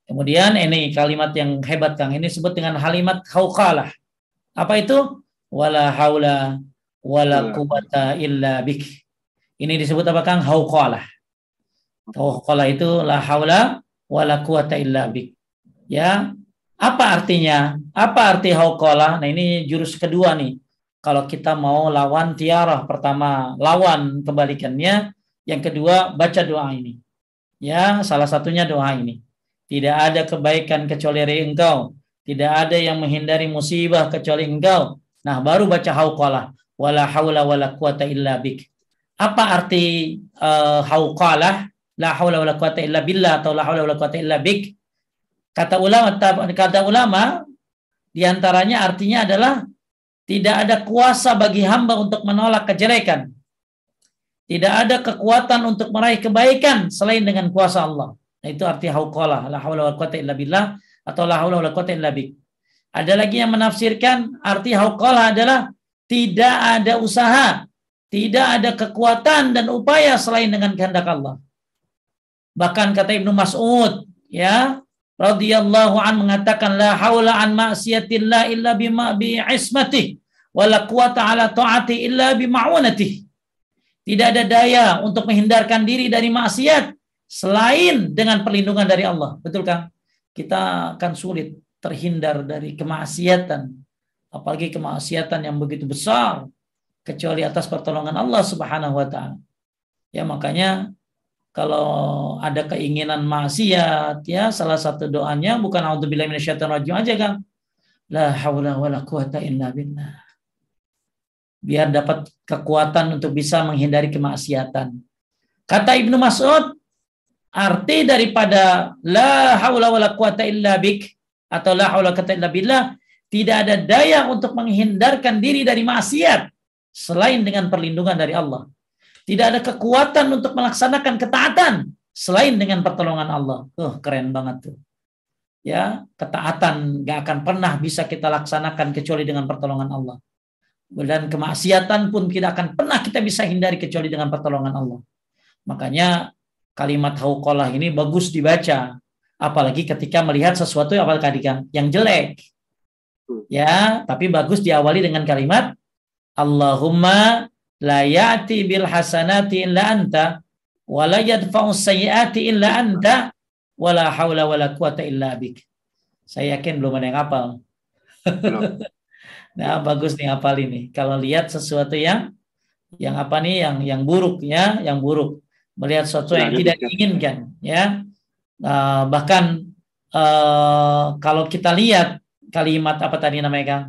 A: Kemudian ini kalimat yang hebat Kang. Ini disebut dengan kalimat khawqalah. Apa itu? Wala haula wala quwata illa bik. Ini disebut apa Kang? Hauqalah. Hauqalah itu la haula wala quwata illa bik. Ya, apa artinya? Apa arti hauqalah? Nah, ini jurus kedua nih. Kalau kita mau lawan tiarah, pertama lawan kebalikannya, yang kedua baca doa ini. Ya, salah satunya doa ini. Tidak ada kebaikan kecuali dari engkau. Tidak ada yang menghindari musibah kecuali engkau. Nah, baru baca hauqalah. Wala haula wala quwata illa bik. Apa arti uh, hauqalah? La haula wala quwata illa billah atau la haula wala quwata illa bik? Kata ulama kata ulama di antaranya artinya adalah tidak ada kuasa bagi hamba untuk menolak kejelekan. Tidak ada kekuatan untuk meraih kebaikan selain dengan kuasa Allah. Nah, itu arti hauqalah, la haula wala quwata illa billah atau la haula wala quwata illa bik. Ada lagi yang menafsirkan arti hauqalah adalah tidak ada usaha, tidak ada kekuatan dan upaya selain dengan kehendak Allah. Bahkan kata Ibnu Mas'ud, ya, radhiyallahu an mengatakan la haula an ma'siyatillah illa bima bi ismatih wa la quwata ala taati illa bi ma'unatih. Tidak ada daya untuk menghindarkan diri dari maksiat selain dengan perlindungan dari Allah. Betul kan? Kita akan sulit terhindar dari kemaksiatan, apalagi kemaksiatan yang begitu besar kecuali atas pertolongan Allah Subhanahu wa taala. Ya makanya kalau ada keinginan maksiat ya salah satu doanya bukan auzubillahi minasyaitonir aja kan la haula wala quwata illa billah. Biar dapat kekuatan untuk bisa menghindari kemaksiatan. Kata Ibnu Mas'ud arti daripada la haula wala quwata illa bik atau la haula quwata illa billah tidak ada daya untuk menghindarkan diri dari maksiat selain dengan perlindungan dari Allah tidak ada kekuatan untuk melaksanakan ketaatan selain dengan pertolongan Allah. Oh, keren banget tuh. Ya, ketaatan gak akan pernah bisa kita laksanakan kecuali dengan pertolongan Allah. Dan kemaksiatan pun tidak akan pernah kita bisa hindari kecuali dengan pertolongan Allah. Makanya kalimat hauqalah ini bagus dibaca. Apalagi ketika melihat sesuatu yang apa tadi kan yang jelek. Ya, tapi bagus diawali dengan kalimat Allahumma la ya'ti bil hasanati illa anta wa la yadfa'u sayyiati illa anta wa la haula wa la quwata illa bik. Saya yakin belum ada yang hafal. nah, bagus nih hafal ini. Kalau lihat sesuatu yang yang apa nih yang yang buruk ya, yang buruk. Melihat sesuatu yang tidak diinginkan ya. Uh, bahkan uh, kalau kita lihat kalimat apa tadi namanya Kang?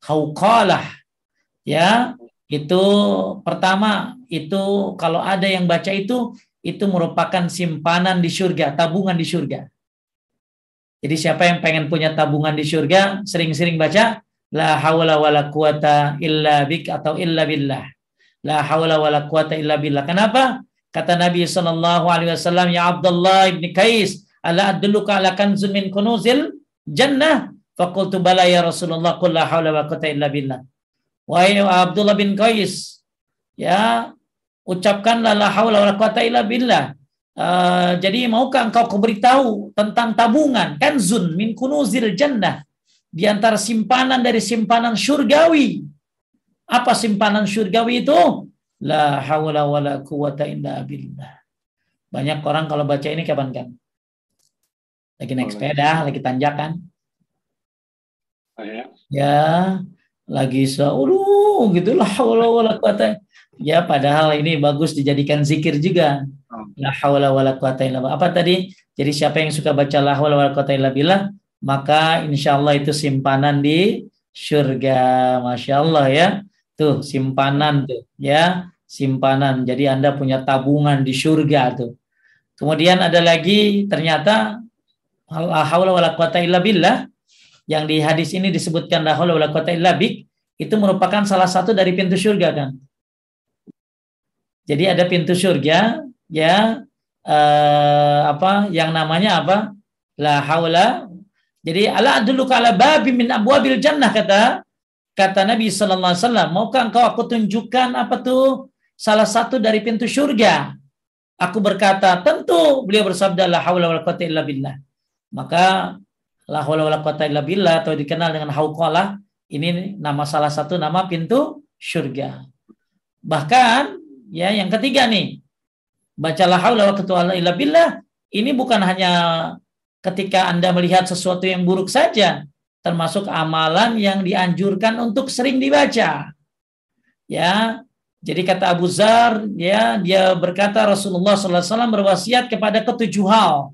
A: Hauqalah ya itu pertama itu kalau ada yang baca itu itu merupakan simpanan di surga, tabungan di surga. Jadi siapa yang pengen punya tabungan di surga, sering-sering baca la haula wala quwata illa bik atau illa billah. La haula wala quwata illa billah. Kenapa? Kata Nabi sallallahu alaihi wasallam, "Ya Abdullah ibn Qais, ala adulluka ala kanzun min kunuzil jannah?" Faqultu bala ya Rasulullah, qul la haula wala quwata illa billah. Wahai Abdullah bin Qais, ya ucapkanlah la haula wala quwata illa billah. Uh, jadi maukah engkau kuberitahu tentang tabungan kanzun min kunuzil jannah di antara simpanan dari simpanan surgawi. Apa simpanan surgawi itu? La haula wala quwata illa billah. Banyak orang kalau baca ini kapan kan? Lagi naik sepeda, lagi tanjakan. Oh, ya. ya, lagi seulu gitulah haula wala quwata ya padahal ini bagus dijadikan zikir juga. Oh. la haula wala quwata illa apa tadi? Jadi siapa yang suka baca la haula wala quwata illa billah maka insyaallah itu simpanan di surga masya Allah ya. Tuh simpanan tuh ya. Simpanan. Jadi anda punya tabungan di surga tuh. Kemudian ada lagi ternyata la haula wala quwata illa billah yang di hadis ini disebutkan illa bik itu merupakan salah satu dari pintu surga kan. Jadi ada pintu surga ya eh, apa yang namanya apa? La haula. Jadi ala dulu kala babi min abwabil jannah kata kata Nabi sallallahu alaihi wasallam, "Maukah engkau aku tunjukkan apa tuh salah satu dari pintu surga?" Aku berkata, "Tentu." Beliau bersabda, "La haula wala quwata illa billah." Maka la haula wala quwata illa billah atau dikenal dengan hauqalah ini nama salah satu nama pintu surga. Bahkan ya yang ketiga nih, bacalah haula wa quwata illa billah ini bukan hanya ketika Anda melihat sesuatu yang buruk saja, termasuk amalan yang dianjurkan untuk sering dibaca. Ya, jadi kata Abu Zar, ya dia berkata Rasulullah SAW berwasiat kepada ketujuh hal.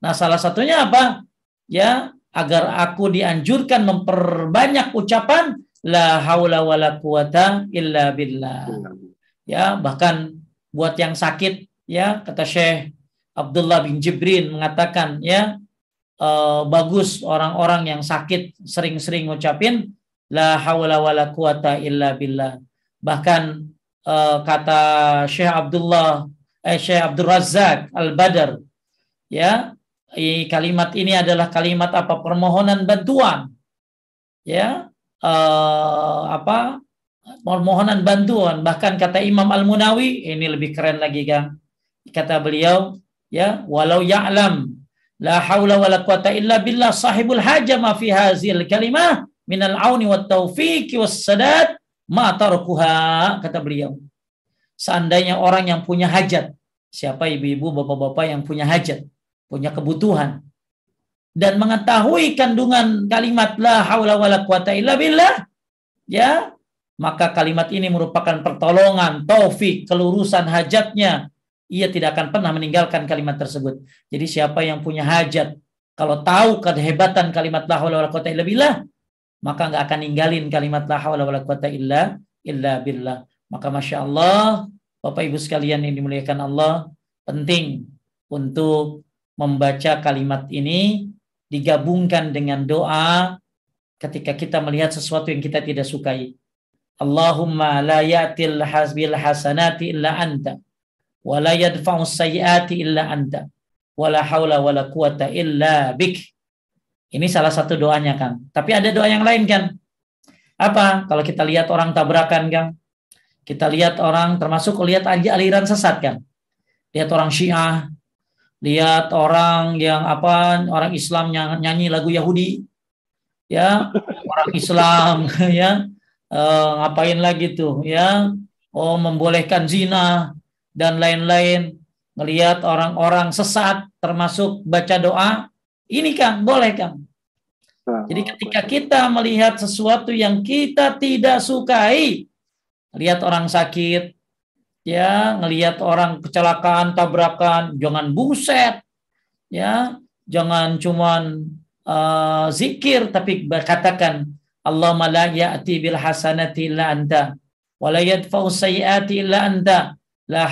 A: Nah, salah satunya apa? Ya, agar aku dianjurkan memperbanyak ucapan la haula wala quwata illa billah. Ya, bahkan buat yang sakit ya kata Syekh Abdullah bin Jibrin mengatakan ya uh, bagus orang-orang yang sakit sering-sering ngucapin la haula wala quwata illa billah. Bahkan uh, kata Syekh Abdullah eh Syekh Abdul Razak Al-Badr ya kalimat ini adalah kalimat apa? Permohonan bantuan. Ya uh, apa? Permohonan bantuan. Bahkan kata Imam Al-Munawi ini lebih keren lagi kan? Kata beliau ya walau ya'lam la haula wala quwata illa billah sahibul haja ma fi hazil kalimah minal auni wat taufiq was sadad ma tarkuha kata beliau. Seandainya orang yang punya hajat siapa ibu-ibu bapak-bapak yang punya hajat punya kebutuhan dan mengetahui kandungan kalimat la haula wala quwata illa billah ya maka kalimat ini merupakan pertolongan taufik kelurusan hajatnya ia tidak akan pernah meninggalkan kalimat tersebut. Jadi siapa yang punya hajat, kalau tahu kehebatan kalimat la haula wala quwata illa billah, maka nggak akan ninggalin kalimat la haula wala quwata illa illa billah. Maka masya Allah, Bapak Ibu sekalian yang dimuliakan Allah, penting untuk membaca kalimat ini digabungkan dengan doa ketika kita melihat sesuatu yang kita tidak sukai. Allahumma la yatil hasbil hasanati illa anta wala yadfa'u sayyiati illa anta wala haula wala quwata illa bik. Ini salah satu doanya, Kang. Tapi ada doa yang lain, kan? Apa? Kalau kita lihat orang tabrakan, Kang. Kita lihat orang termasuk lihat aja aliran sesat, kan? Lihat orang Syiah, lihat orang yang apa orang Islam yang nyanyi lagu Yahudi ya. Orang Islam ya. E, ngapain lagi tuh ya. Oh membolehkan zina dan lain-lain, melihat orang-orang sesat termasuk baca doa, ini kan boleh kan? Jadi ketika kita melihat sesuatu yang kita tidak sukai, lihat orang sakit, ya, ngelihat orang kecelakaan, tabrakan, jangan buset, ya, jangan cuman uh, zikir, tapi berkatakan Allah la ya'ti bil hasanati illa anta, wa la yadfa'u sayyiati illa anta, La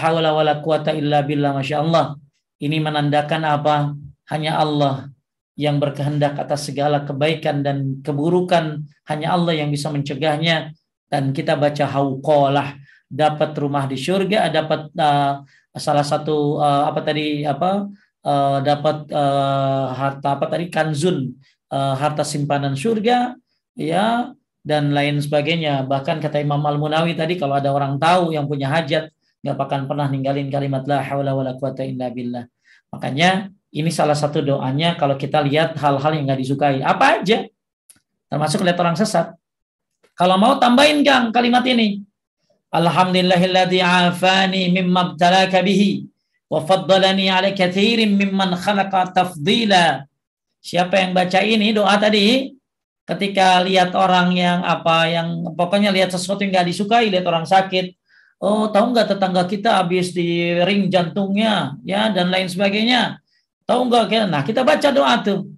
A: quwata illa billah. Masya Allah. Ini menandakan apa? Hanya Allah yang berkehendak atas segala kebaikan dan keburukan. Hanya Allah yang bisa mencegahnya. Dan kita baca hauqalah. Dapat rumah di surga, dapat uh, salah satu uh, apa tadi apa uh, dapat uh, harta apa tadi kanzun uh, harta simpanan surga ya dan lain sebagainya bahkan kata Imam Al Munawi tadi kalau ada orang tahu yang punya hajat nggak akan pernah ninggalin kalimat la haula wala quwata illa billah. Makanya ini salah satu doanya kalau kita lihat hal-hal yang nggak disukai. Apa aja? Termasuk lihat orang sesat. Kalau mau tambahin Kang kalimat ini. Alhamdulillahilladzi afani mimma btalaka bihi wa faddalani ala katsirin mimman khalaqa tafdila. Siapa yang baca ini doa tadi ketika lihat orang yang apa yang pokoknya lihat sesuatu yang nggak disukai, lihat orang sakit, Oh, tahu nggak tetangga kita habis di ring jantungnya, ya dan lain sebagainya. Tahu nggak? Nah, kita baca doa tuh.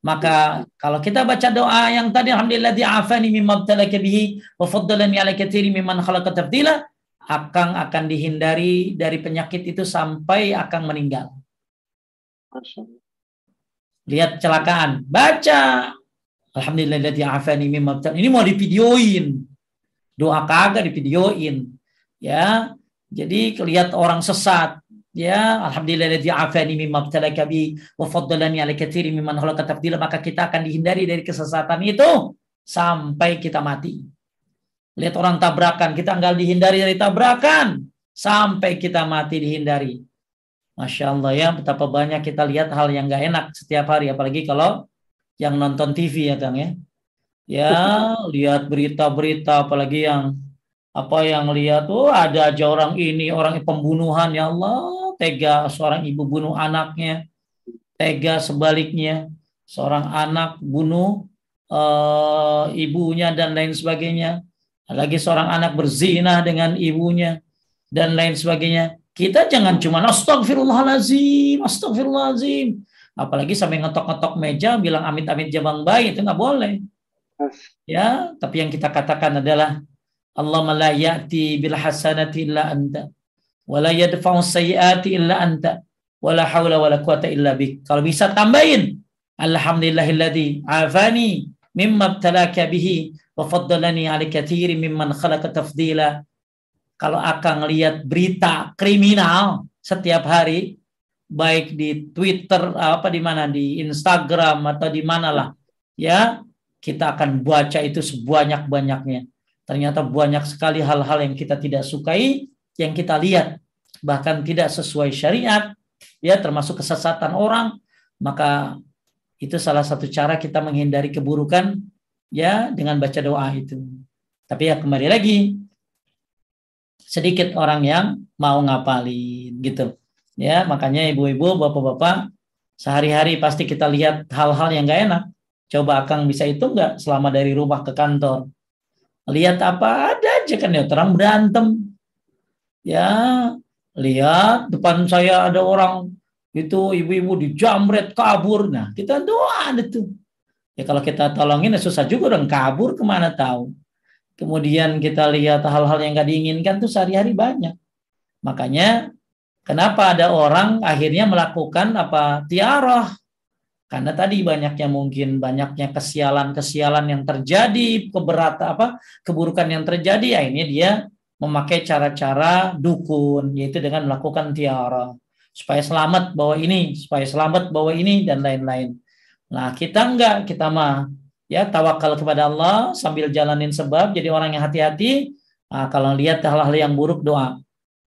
A: Maka kalau kita baca doa yang tadi alhamdulillah di'afani mimma btalaka bihi wa faddalani ala katsiri mimman khalaqa tafdila akan akan dihindari dari penyakit itu sampai akan meninggal. Lihat celakaan, baca. Alhamdulillah di'afani mimma Ini mau divideoin. Doa kagak divideoin. Ya. Jadi lihat orang sesat ya alhamdulillah afani mimma ibtalaka bi wa faddalani ala katsirin mimman khalaqa tafdila maka kita akan dihindari dari kesesatan itu sampai kita mati. Lihat orang tabrakan, kita enggak dihindari dari tabrakan sampai kita mati dihindari. Masya Allah ya, betapa banyak kita lihat hal yang enggak enak setiap hari, apalagi kalau yang nonton TV ya Kang ya. Ya, lihat berita-berita apalagi yang apa yang lihat oh ada aja orang ini orang pembunuhan ya Allah. Tega seorang ibu bunuh anaknya. Tega sebaliknya. Seorang anak bunuh uh, ibunya dan lain sebagainya. Lagi seorang anak berzina dengan ibunya dan lain sebagainya. Kita jangan cuma astagfirullahalazim astagfirullahalazim apalagi sampai ngetok-ngetok meja bilang amit-amit jabang bayi. Itu nggak boleh. Ya tapi yang kita katakan adalah Allahumma la ya'ti bil hasanati illa anta wa la yadfa'u sayyiati illa anta wa la hawla wa la quwata illa bik. Kalau bisa tambahin alhamdulillahilladzi afani mimma ibtalaka bihi wa faddalani ala katsirin mimman khalaqa tafdila. Kalau akan lihat berita kriminal setiap hari baik di Twitter apa di mana di Instagram atau di manalah ya kita akan baca itu sebanyak-banyaknya Ternyata banyak sekali hal-hal yang kita tidak sukai, yang kita lihat bahkan tidak sesuai syariat, ya termasuk kesesatan orang, maka itu salah satu cara kita menghindari keburukan ya dengan baca doa itu. Tapi ya kembali lagi sedikit orang yang mau ngapalin gitu. Ya, makanya ibu-ibu, bapak-bapak sehari-hari pasti kita lihat hal-hal yang gak enak. Coba Akang bisa itu enggak selama dari rumah ke kantor lihat apa ada aja kan ya terang berantem. Ya lihat depan saya ada orang itu ibu-ibu dijamret kabur. Nah kita doa ada tuh. Ya kalau kita tolongin ya susah juga dong. Kabur ke mana tahu? Kemudian kita lihat hal-hal yang gak diinginkan tuh sehari-hari banyak. Makanya kenapa ada orang akhirnya melakukan apa? Tiarah karena tadi banyaknya mungkin banyaknya kesialan-kesialan yang terjadi, keberatan apa keburukan yang terjadi, ya ini dia memakai cara-cara dukun yaitu dengan melakukan tiara supaya selamat bawa ini, supaya selamat bawa ini dan lain-lain. Nah, kita enggak, kita mah ya tawakal kepada Allah sambil jalanin sebab jadi orang yang hati-hati. Nah, kalau lihat hal-hal yang buruk doa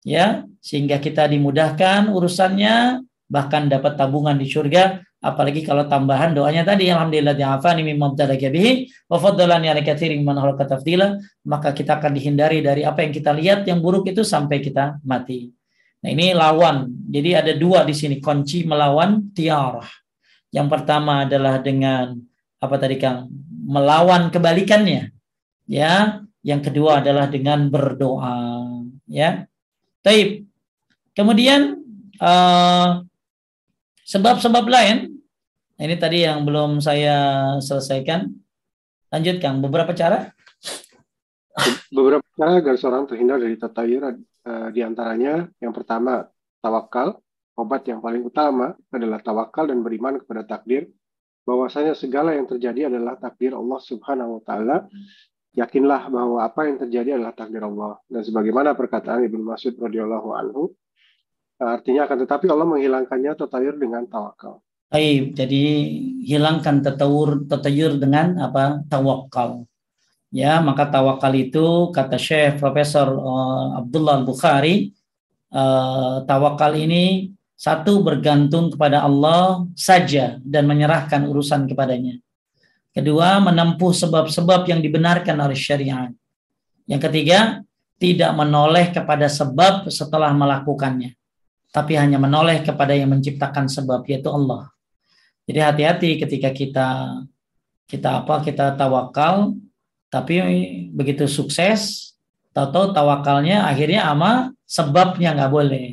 A: ya sehingga kita dimudahkan urusannya bahkan dapat tabungan di surga apalagi kalau tambahan doanya tadi alhamdulillah ya'afani mimma ibtalaka bihi wa faddalani ala katsirin man maka kita akan dihindari dari apa yang kita lihat yang buruk itu sampai kita mati. Nah, ini lawan. Jadi ada dua di sini kunci melawan tiarah. Yang pertama adalah dengan apa tadi Kang? Melawan kebalikannya. Ya, yang kedua adalah dengan berdoa, ya. Taib. Kemudian uh, sebab-sebab lain ini tadi yang belum saya selesaikan. Lanjut Kang, beberapa cara?
B: Beberapa cara agar seorang terhindar dari tatayur uh, di antaranya yang pertama tawakal. Obat yang paling utama adalah tawakal dan beriman kepada takdir bahwasanya segala yang terjadi adalah takdir Allah Subhanahu wa taala. Yakinlah bahwa apa yang terjadi adalah takdir Allah. Dan sebagaimana perkataan Ibnu Mas'ud radhiyallahu anhu, artinya akan tetapi Allah menghilangkannya tatayur dengan tawakal.
A: Baik, jadi hilangkan tetawur tetayur dengan apa? tawakal. Ya, maka tawakal itu kata Syekh Profesor uh, Abdullah Bukhari, uh, tawakal ini satu bergantung kepada Allah saja dan menyerahkan urusan kepadanya. Kedua, menempuh sebab-sebab yang dibenarkan oleh syariat. Yang ketiga, tidak menoleh kepada sebab setelah melakukannya, tapi hanya menoleh kepada yang menciptakan sebab yaitu Allah. Jadi hati-hati ketika kita kita apa kita tawakal tapi begitu sukses tahu-tahu tawakalnya akhirnya ama sebabnya nggak boleh.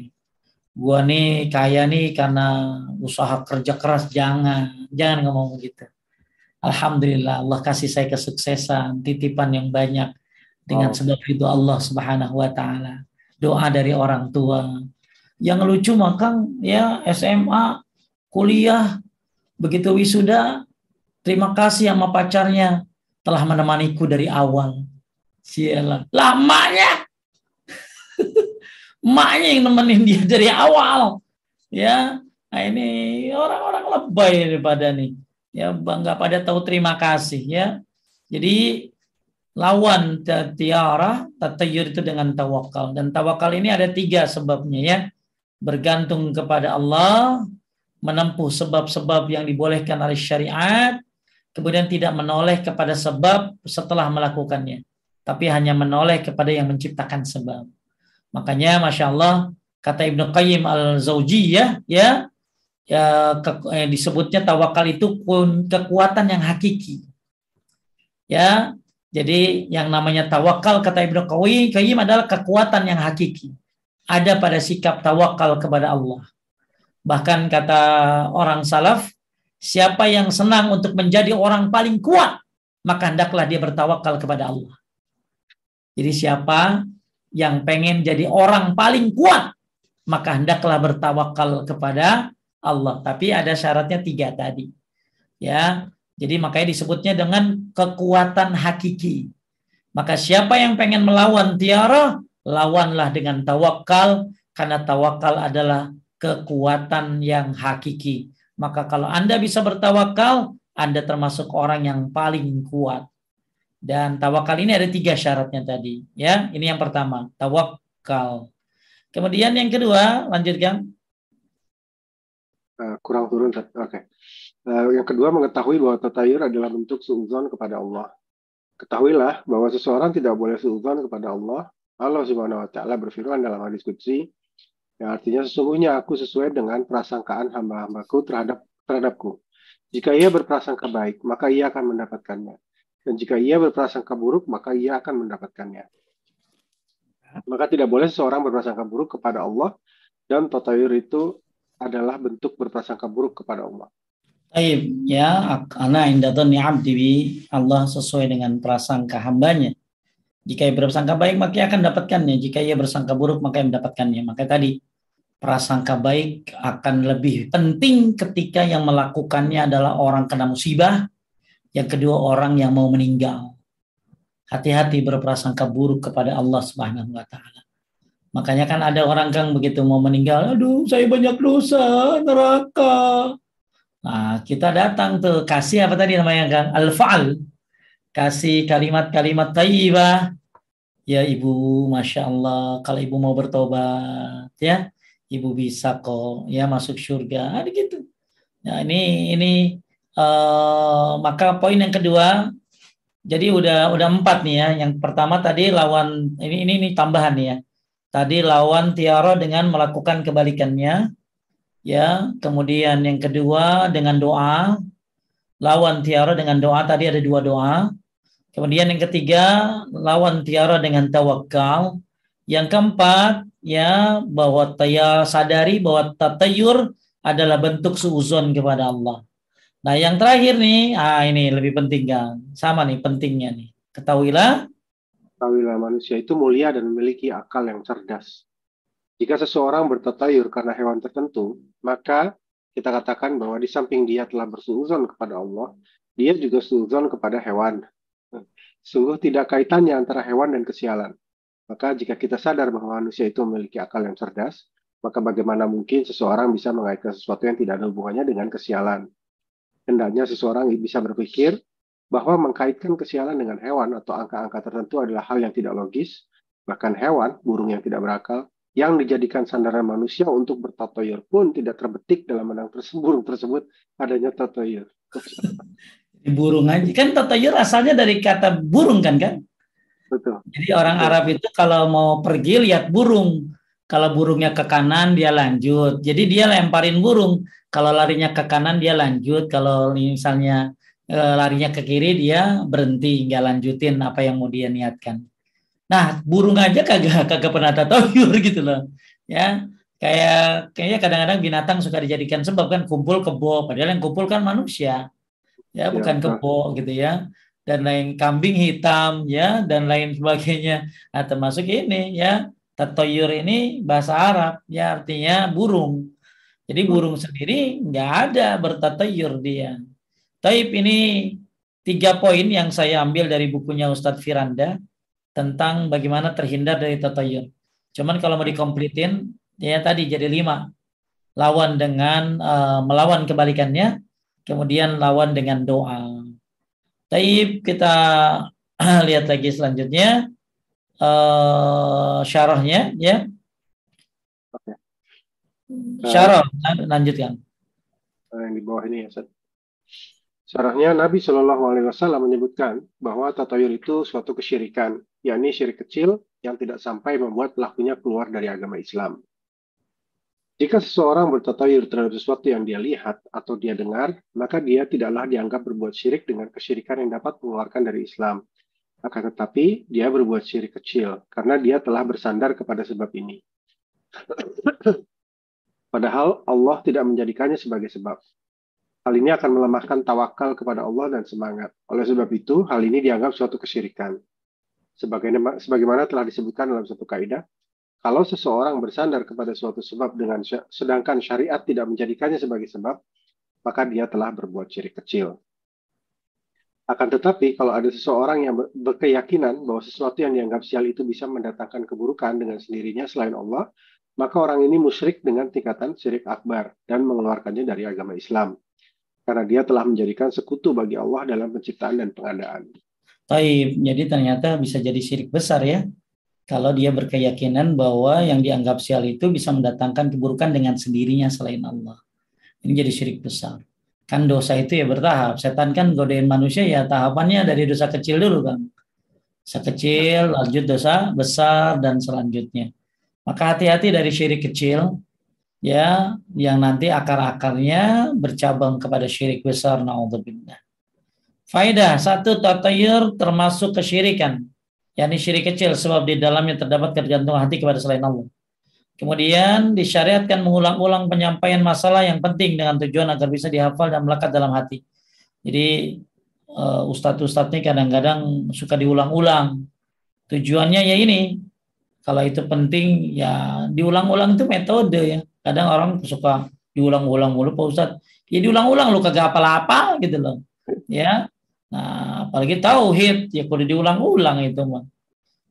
A: Gua nih kaya nih karena usaha kerja keras jangan jangan ngomong gitu. Alhamdulillah Allah kasih saya kesuksesan titipan yang banyak dengan oh. sebab itu Allah Subhanahu wa taala. Doa dari orang tua. Yang lucu makang ya SMA, kuliah Begitu wisuda, terima kasih sama pacarnya telah menemaniku dari awal. Sialan. Lamanya. Maknya yang nemenin dia dari awal. Ya, nah ini orang-orang lebay daripada nih. Ya, bangga pada tahu terima kasih ya. Jadi lawan tiara tatayur itu dengan tawakal dan tawakal ini ada tiga sebabnya ya bergantung kepada Allah menempuh sebab-sebab yang dibolehkan oleh syariat kemudian tidak menoleh kepada sebab setelah melakukannya tapi hanya menoleh kepada yang menciptakan sebab makanya masya Allah kata Ibnu Qayyim al-Zaujiyah ya ya ke, eh, disebutnya tawakal itu kekuatan yang hakiki ya jadi yang namanya tawakal kata Ibnu Qayyim adalah kekuatan yang hakiki. Ada pada sikap tawakal kepada Allah. Bahkan kata orang salaf, siapa yang senang untuk menjadi orang paling kuat, maka hendaklah dia bertawakal kepada Allah. Jadi siapa yang pengen jadi orang paling kuat, maka hendaklah bertawakal kepada Allah. Tapi ada syaratnya tiga tadi. Ya, jadi makanya disebutnya dengan kekuatan hakiki. Maka siapa yang pengen melawan tiara, lawanlah dengan tawakal karena tawakal adalah kekuatan yang hakiki. Maka kalau Anda bisa bertawakal, Anda termasuk orang yang paling kuat. Dan tawakal ini ada tiga syaratnya tadi. Ya, ini yang pertama, tawakal. Kemudian yang kedua, lanjutkan.
B: Uh, kurang turun, oke. Okay. Uh, yang kedua, mengetahui bahwa tatayur adalah bentuk suudzon kepada Allah. Ketahuilah bahwa seseorang tidak boleh suudzon kepada Allah. Allah Subhanahu wa taala berfirman dalam hadis qudsi yang artinya sesungguhnya aku sesuai dengan prasangkaan hamba-hambaku terhadap terhadapku. Jika ia berprasangka baik, maka ia akan mendapatkannya. Dan jika ia berprasangka buruk, maka ia akan mendapatkannya. Maka tidak boleh seseorang berprasangka buruk kepada Allah dan tatayur itu adalah bentuk berprasangka buruk kepada Allah.
A: Baik, ya, karena indah Allah sesuai dengan prasangka hambanya. Jika ia bersangka baik, maka ia akan dapatkannya. Jika ia bersangka buruk, maka ia mendapatkannya. Maka tadi, prasangka baik akan lebih penting ketika yang melakukannya adalah orang kena musibah, yang kedua orang yang mau meninggal. Hati-hati berprasangka buruk kepada Allah Subhanahu wa taala. Makanya kan ada orang kan begitu mau meninggal, aduh saya banyak dosa, neraka. Nah, kita datang tuh kasih apa tadi namanya kan Al-fa'al. Kasih kalimat-kalimat taibah. Ya Ibu, Masya Allah, kalau Ibu mau bertobat, ya, Ibu bisa kok, ya masuk surga. Ada gitu. Nah, ini ini uh, maka poin yang kedua, jadi udah udah empat nih ya. Yang pertama tadi lawan ini ini, ini tambahan nih ya. Tadi lawan tiara dengan melakukan kebalikannya ya kemudian yang kedua dengan doa lawan tiara dengan doa tadi ada dua doa kemudian yang ketiga lawan tiara dengan tawakal. Yang keempat ya bahwa taya sadari bahwa tatayur adalah bentuk suuzon kepada Allah. Nah yang terakhir nih ah ini lebih penting kan? Sama nih pentingnya nih. Ketahuilah?
B: Ketahuilah manusia itu mulia dan memiliki akal yang cerdas. Jika seseorang bertatayur karena hewan tertentu, maka kita katakan bahwa di samping dia telah bersuuzon kepada Allah, dia juga suuzon kepada hewan. Sungguh tidak kaitannya antara hewan dan kesialan. Maka jika kita sadar bahwa manusia itu memiliki akal yang cerdas, maka bagaimana mungkin seseorang bisa mengaitkan sesuatu yang tidak ada hubungannya dengan kesialan? Hendaknya seseorang bisa berpikir bahwa mengkaitkan kesialan dengan hewan atau angka-angka tertentu adalah hal yang tidak logis, bahkan hewan, burung yang tidak berakal, yang dijadikan sandaran manusia untuk bertatoyur pun tidak terbetik dalam menang burung tersebut adanya tatoyur.
A: burung aja kan tatoyur asalnya dari kata burung kan kan? Betul. Jadi orang Betul. Arab itu kalau mau pergi lihat burung. Kalau burungnya ke kanan dia lanjut. Jadi dia lemparin burung. Kalau larinya ke kanan dia lanjut. Kalau misalnya e, larinya ke kiri dia berhenti nggak lanjutin apa yang mau dia niatkan. Nah, burung aja kagak kagak pernah tatayur gitu loh. Ya, kayak kayaknya kadang-kadang binatang suka dijadikan sebab kan kumpul kebo, padahal yang kumpul kan manusia. Ya, bukan ya, kebo gitu ya. Dan lain kambing hitam ya dan lain sebagainya. Nah, termasuk ini ya, tatayur ini bahasa Arab ya artinya burung. Jadi burung sendiri nggak ada bertatayur dia. Taib ini tiga poin yang saya ambil dari bukunya Ustadz Firanda tentang bagaimana terhindar dari tatayur. Cuman kalau mau dikomplitin, ya tadi jadi lima. Lawan dengan uh, melawan kebalikannya, kemudian lawan dengan doa. Taib kita lihat lagi selanjutnya uh, syarahnya ya. Oke. Syarah lanjutkan.
B: Yang di bawah ini ya, Ustaz. Syarahnya Nabi Shallallahu Alaihi Wasallam menyebutkan bahwa tatayur itu suatu kesyirikan, yakni syirik kecil yang tidak sampai membuat pelakunya keluar dari agama Islam. Jika seseorang bertatayur terhadap sesuatu yang dia lihat atau dia dengar, maka dia tidaklah dianggap berbuat syirik dengan kesyirikan yang dapat mengeluarkan dari Islam. Akan tetapi, dia berbuat syirik kecil karena dia telah bersandar kepada sebab ini. Padahal Allah tidak menjadikannya sebagai sebab. Hal ini akan melemahkan tawakal kepada Allah dan semangat. Oleh sebab itu, hal ini dianggap suatu kesyirikan. Sebagaimana telah disebutkan dalam satu kaidah, kalau seseorang bersandar kepada suatu sebab dengan sedangkan syariat tidak menjadikannya sebagai sebab, maka dia telah berbuat syirik kecil. Akan tetapi, kalau ada seseorang yang berkeyakinan bahwa sesuatu yang dianggap sial itu bisa mendatangkan keburukan dengan sendirinya selain Allah, maka orang ini musyrik dengan tingkatan syirik akbar dan mengeluarkannya dari agama Islam karena dia telah menjadikan sekutu bagi Allah dalam penciptaan dan pengadaan.
A: Taib, jadi ternyata bisa jadi syirik besar ya. Kalau dia berkeyakinan bahwa yang dianggap sial itu bisa mendatangkan keburukan dengan sendirinya selain Allah. Ini jadi syirik besar. Kan dosa itu ya bertahap. Setan kan godain manusia ya tahapannya dari dosa kecil dulu kan. Dosa kecil, lanjut dosa besar, dan selanjutnya. Maka hati-hati dari syirik kecil, ya yang nanti akar-akarnya bercabang kepada syirik besar naudzubillah. Faidah satu tatayur termasuk kesyirikan, yakni syirik kecil sebab di dalamnya terdapat ketergantungan hati kepada selain Allah. Kemudian disyariatkan mengulang-ulang penyampaian masalah yang penting dengan tujuan agar bisa dihafal dan melekat dalam hati. Jadi uh, ustadz-ustadz ini kadang-kadang suka diulang-ulang. Tujuannya ya ini, kalau itu penting ya diulang-ulang itu metode ya kadang orang suka diulang-ulang mulu Pak Ustadz ya diulang-ulang lu kagak apa-apa gitu loh ya nah apalagi tauhid ya kudu diulang-ulang itu mah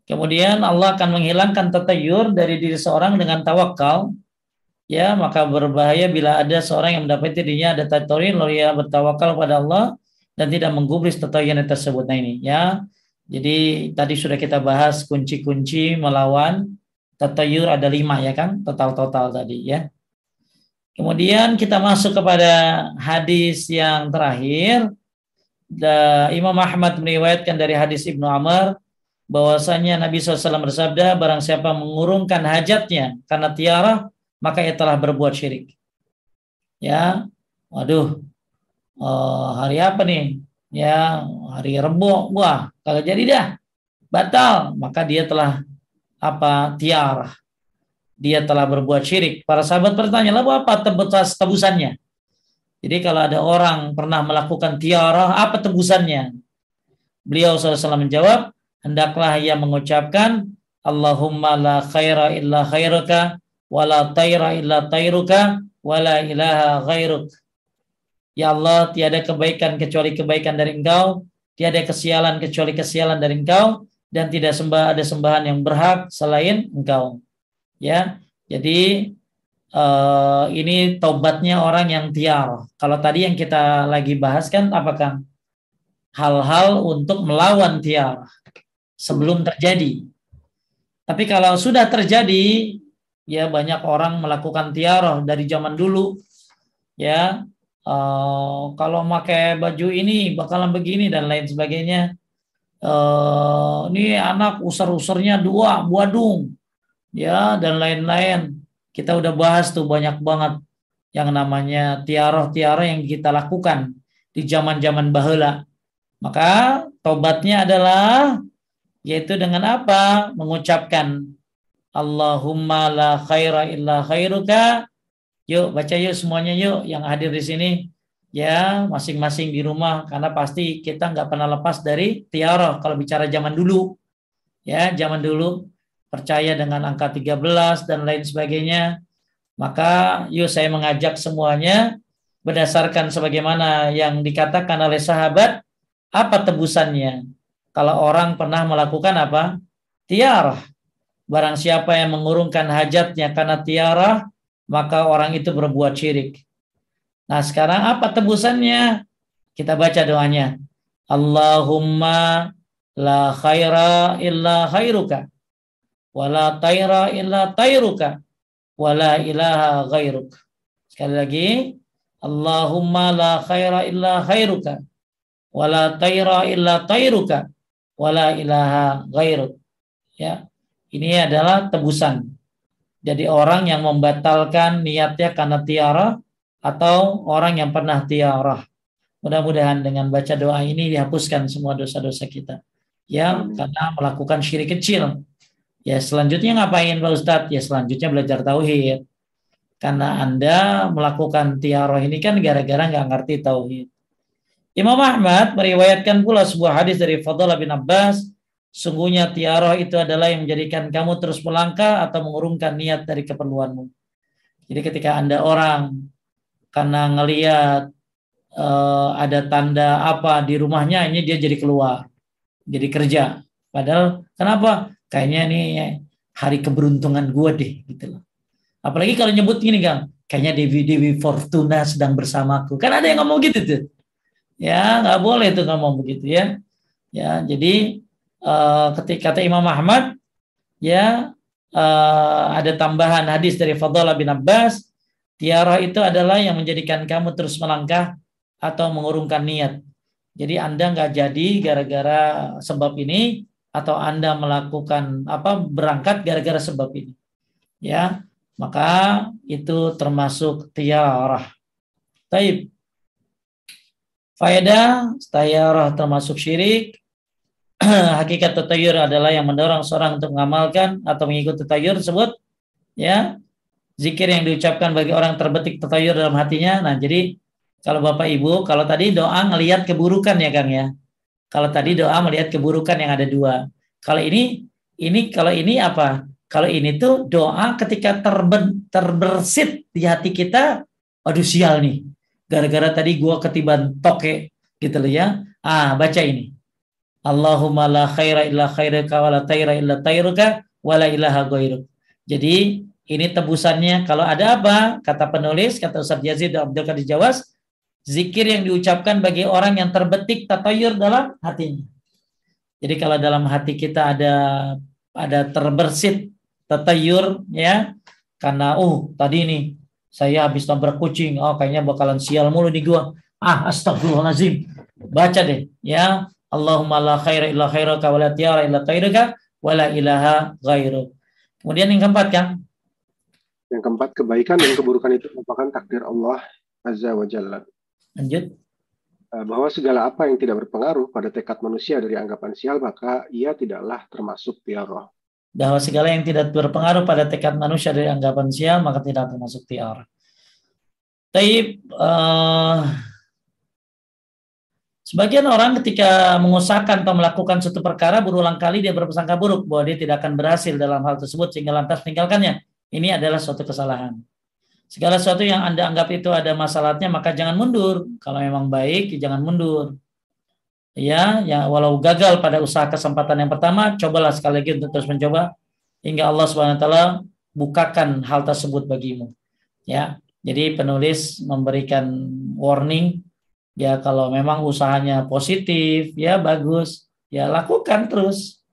A: kemudian Allah akan menghilangkan tatayur dari diri seorang dengan tawakal. Ya maka berbahaya bila ada seorang yang mendapat dirinya ada tatayur lalu ia bertawakal pada Allah dan tidak menggubris tatayur tersebut. Nah ini ya. Jadi tadi sudah kita bahas kunci-kunci melawan tatayur ada lima ya kan? Total-total tadi ya. Kemudian kita masuk kepada hadis yang terakhir. Da, Imam Ahmad meriwayatkan dari hadis Ibnu Amr bahwasanya Nabi SAW bersabda barang siapa mengurungkan hajatnya karena tiara maka ia telah berbuat syirik. Ya, waduh, oh, hari apa nih? Ya, hari Rebo, wah, kalau jadi dah, batal, maka dia telah apa tiara. Dia telah berbuat syirik. Para sahabat bertanya, lalu apa tebus tebusannya? Jadi kalau ada orang pernah melakukan tiara, apa tebusannya? Beliau SAW menjawab, hendaklah ia mengucapkan, Allahumma la khaira illa khairuka, wa la taira illa tairuka, wa la ilaha ghairuk. Ya Allah, tiada kebaikan kecuali kebaikan dari engkau, tiada kesialan kecuali kesialan dari engkau, dan tidak sembah ada sembahan yang berhak selain engkau. Ya. Jadi uh, ini tobatnya orang yang tiar. Kalau tadi yang kita lagi bahas kan apakah hal-hal untuk melawan tiar sebelum terjadi. Tapi kalau sudah terjadi, ya banyak orang melakukan tiar dari zaman dulu. Ya, uh, kalau pakai baju ini bakalan begini dan lain sebagainya uh, ini anak usar-usarnya dua buadung ya dan lain-lain kita udah bahas tuh banyak banget yang namanya tiaroh-tiaroh yang kita lakukan di zaman-zaman bahula maka tobatnya adalah yaitu dengan apa? Mengucapkan Allahumma la khaira illa khairuka. Yuk baca yuk semuanya yuk yang hadir di sini. Ya masing-masing di rumah karena pasti kita nggak pernah lepas dari tiara kalau bicara zaman dulu. Ya zaman dulu percaya dengan angka 13 dan lain sebagainya maka yuk saya mengajak semuanya berdasarkan sebagaimana yang dikatakan oleh sahabat apa tebusannya? Kalau orang pernah melakukan apa? Tiara barang siapa yang mengurungkan hajatnya karena tiara maka orang itu berbuat syirik. Nah sekarang apa tebusannya? Kita baca doanya. Allahumma la khaira illa khairuka wa la taira illa tairuka wa la ilaha ghairuk. Sekali lagi, Allahumma la khaira illa khairuka wa la taira illa tairuka wa la ilaha ghairuk. Ya. Ini adalah tebusan. Jadi orang yang membatalkan niatnya karena tiara atau orang yang pernah tiarah. Mudah-mudahan dengan baca doa ini dihapuskan semua dosa-dosa kita. Ya, karena melakukan syirik kecil. Ya, selanjutnya ngapain Pak Ustadz? Ya, selanjutnya belajar tauhid. Karena Anda melakukan tiaroh ini kan gara-gara nggak ngerti tauhid. Imam Ahmad meriwayatkan pula sebuah hadis dari Fadlah bin Abbas, sungguhnya tiaroh itu adalah yang menjadikan kamu terus melangkah atau mengurungkan niat dari keperluanmu. Jadi ketika Anda orang karena ngeliat uh, ada tanda apa di rumahnya ini dia jadi keluar jadi kerja padahal kenapa kayaknya ini hari keberuntungan gue deh gitu loh. Apalagi kalau nyebut gini kang kayaknya Dewi Dewi Fortuna sedang bersamaku kan ada yang ngomong gitu tuh. Ya nggak boleh tuh ngomong begitu ya. Ya jadi uh, ketika kata Imam Ahmad ya uh, ada tambahan hadis dari Fadlah bin Abbas tiara itu adalah yang menjadikan kamu terus melangkah atau mengurungkan niat. Jadi Anda nggak jadi gara-gara sebab ini atau Anda melakukan apa berangkat gara-gara sebab ini. Ya, maka itu termasuk tiarah. Taib. Faedah tiarah termasuk syirik. Hakikat tatayur adalah yang mendorong seorang untuk mengamalkan atau mengikuti tatayur tersebut. Ya, zikir yang diucapkan bagi orang terbetik tatayur dalam hatinya. Nah, jadi kalau Bapak Ibu, kalau tadi doa ngelihat keburukan ya Kang ya. Kalau tadi doa melihat keburukan yang ada dua. Kalau ini ini kalau ini apa? Kalau ini tuh doa ketika terben, terbersit di hati kita, aduh sial nih. Gara-gara tadi gua ketiban toke gitu loh ya. Ah, baca ini. Allahumma la khaira illa khairuka wa la taira illa tairuka wa la ilaha ghairuk. Jadi ini tebusannya kalau ada apa? Kata penulis, kata Ustaz Yazid Abdul Qadir Jawas, zikir yang diucapkan bagi orang yang terbetik tatayur dalam hatinya. Jadi kalau dalam hati kita ada ada terbersit tatayur ya karena oh tadi nih saya habis tabrak kucing oh kayaknya bakalan sial mulu di gua ah astagfirullahalazim baca deh ya Allahumma la khaira illa khairaka wa la tiara illa tairaka wa la ilaha ghairu. Kemudian yang keempat kan?
B: Yang keempat kebaikan dan keburukan itu merupakan takdir Allah Azza wa Jalla.
A: Lanjut.
B: Eh, bahwa segala apa yang tidak berpengaruh pada tekad manusia dari anggapan sial, maka ia tidaklah termasuk tiara.
A: Bahwa segala yang tidak berpengaruh pada tekad manusia dari anggapan sial, maka tidak termasuk tiara. Taib, uh, sebagian orang ketika mengusahakan atau melakukan suatu perkara berulang kali dia berprasangka buruk bahwa dia tidak akan berhasil dalam hal tersebut sehingga lantas meninggalkannya. Ini adalah suatu kesalahan. Segala sesuatu yang Anda anggap itu ada masalahnya maka jangan mundur. Kalau memang baik ya jangan mundur. Ya, ya walau gagal pada usaha kesempatan yang pertama, cobalah sekali lagi untuk terus mencoba hingga Allah Subhanahu wa taala bukakan hal tersebut bagimu. Ya. Jadi penulis memberikan warning ya kalau memang usahanya positif, ya bagus, ya lakukan terus.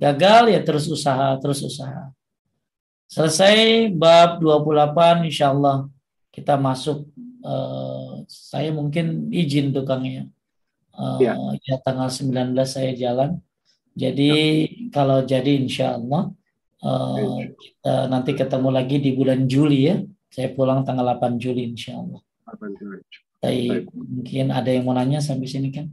A: Gagal ya terus usaha, terus usaha. Selesai bab 28 insya Allah kita masuk uh, saya mungkin izin tuh Kang ya. Uh, ya. ya tanggal 19 saya jalan. Jadi ya. kalau jadi insya Allah uh, kita nanti ketemu lagi di bulan Juli ya. Saya pulang tanggal 8 Juli insya Allah. 8 Juli. Baik, mungkin ada yang mau nanya sampai sini kan?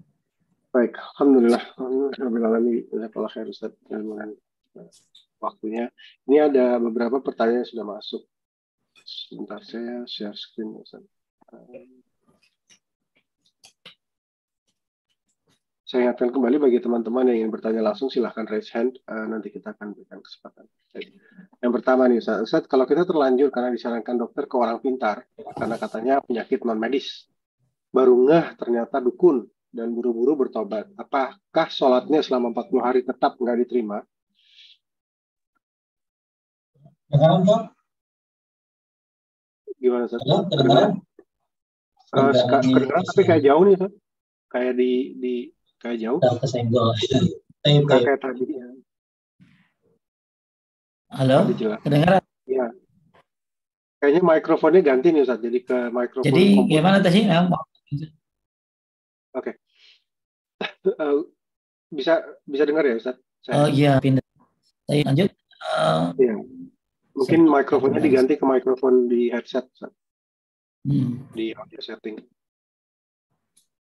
B: Baik, Alhamdulillah. Alhamdulillah. Alhamdulillah waktunya. Ini ada beberapa pertanyaan yang sudah masuk. Sebentar saya share screen. Saya ingatkan kembali bagi teman-teman yang ingin bertanya langsung silahkan raise hand. Uh, nanti kita akan berikan kesempatan. Yang pertama nih Ustaz, Ustaz kalau kita terlanjur karena disarankan dokter ke orang pintar karena katanya penyakit non medis, baru ngeh ternyata dukun dan buru-buru bertobat. Apakah sholatnya selama 40 hari tetap nggak diterima? Kedengaran, Bang? Gimana, Ustaz? Halo, kedengaran? Uh, kedengaran tapi kayak jauh nih, Ustaz. Kayak di di Kayak jauh.
A: Udah kesenggol.
B: Kayak tadi ya.
A: Halo, kedengaran?
B: Iya. Kayaknya mikrofonnya ganti nih Ustaz, jadi ke mikrofon
A: Jadi
B: komputer.
A: gimana tadi? Nah,
B: Eh, bisa bisa dengar ya Ustaz?
A: Oh
B: Saya,
A: iya, pindah. Saya lanjut. Eh,
B: iya. Mungkin mikrofonnya diganti ke mikrofon di headset
A: hmm,
B: di audio setting.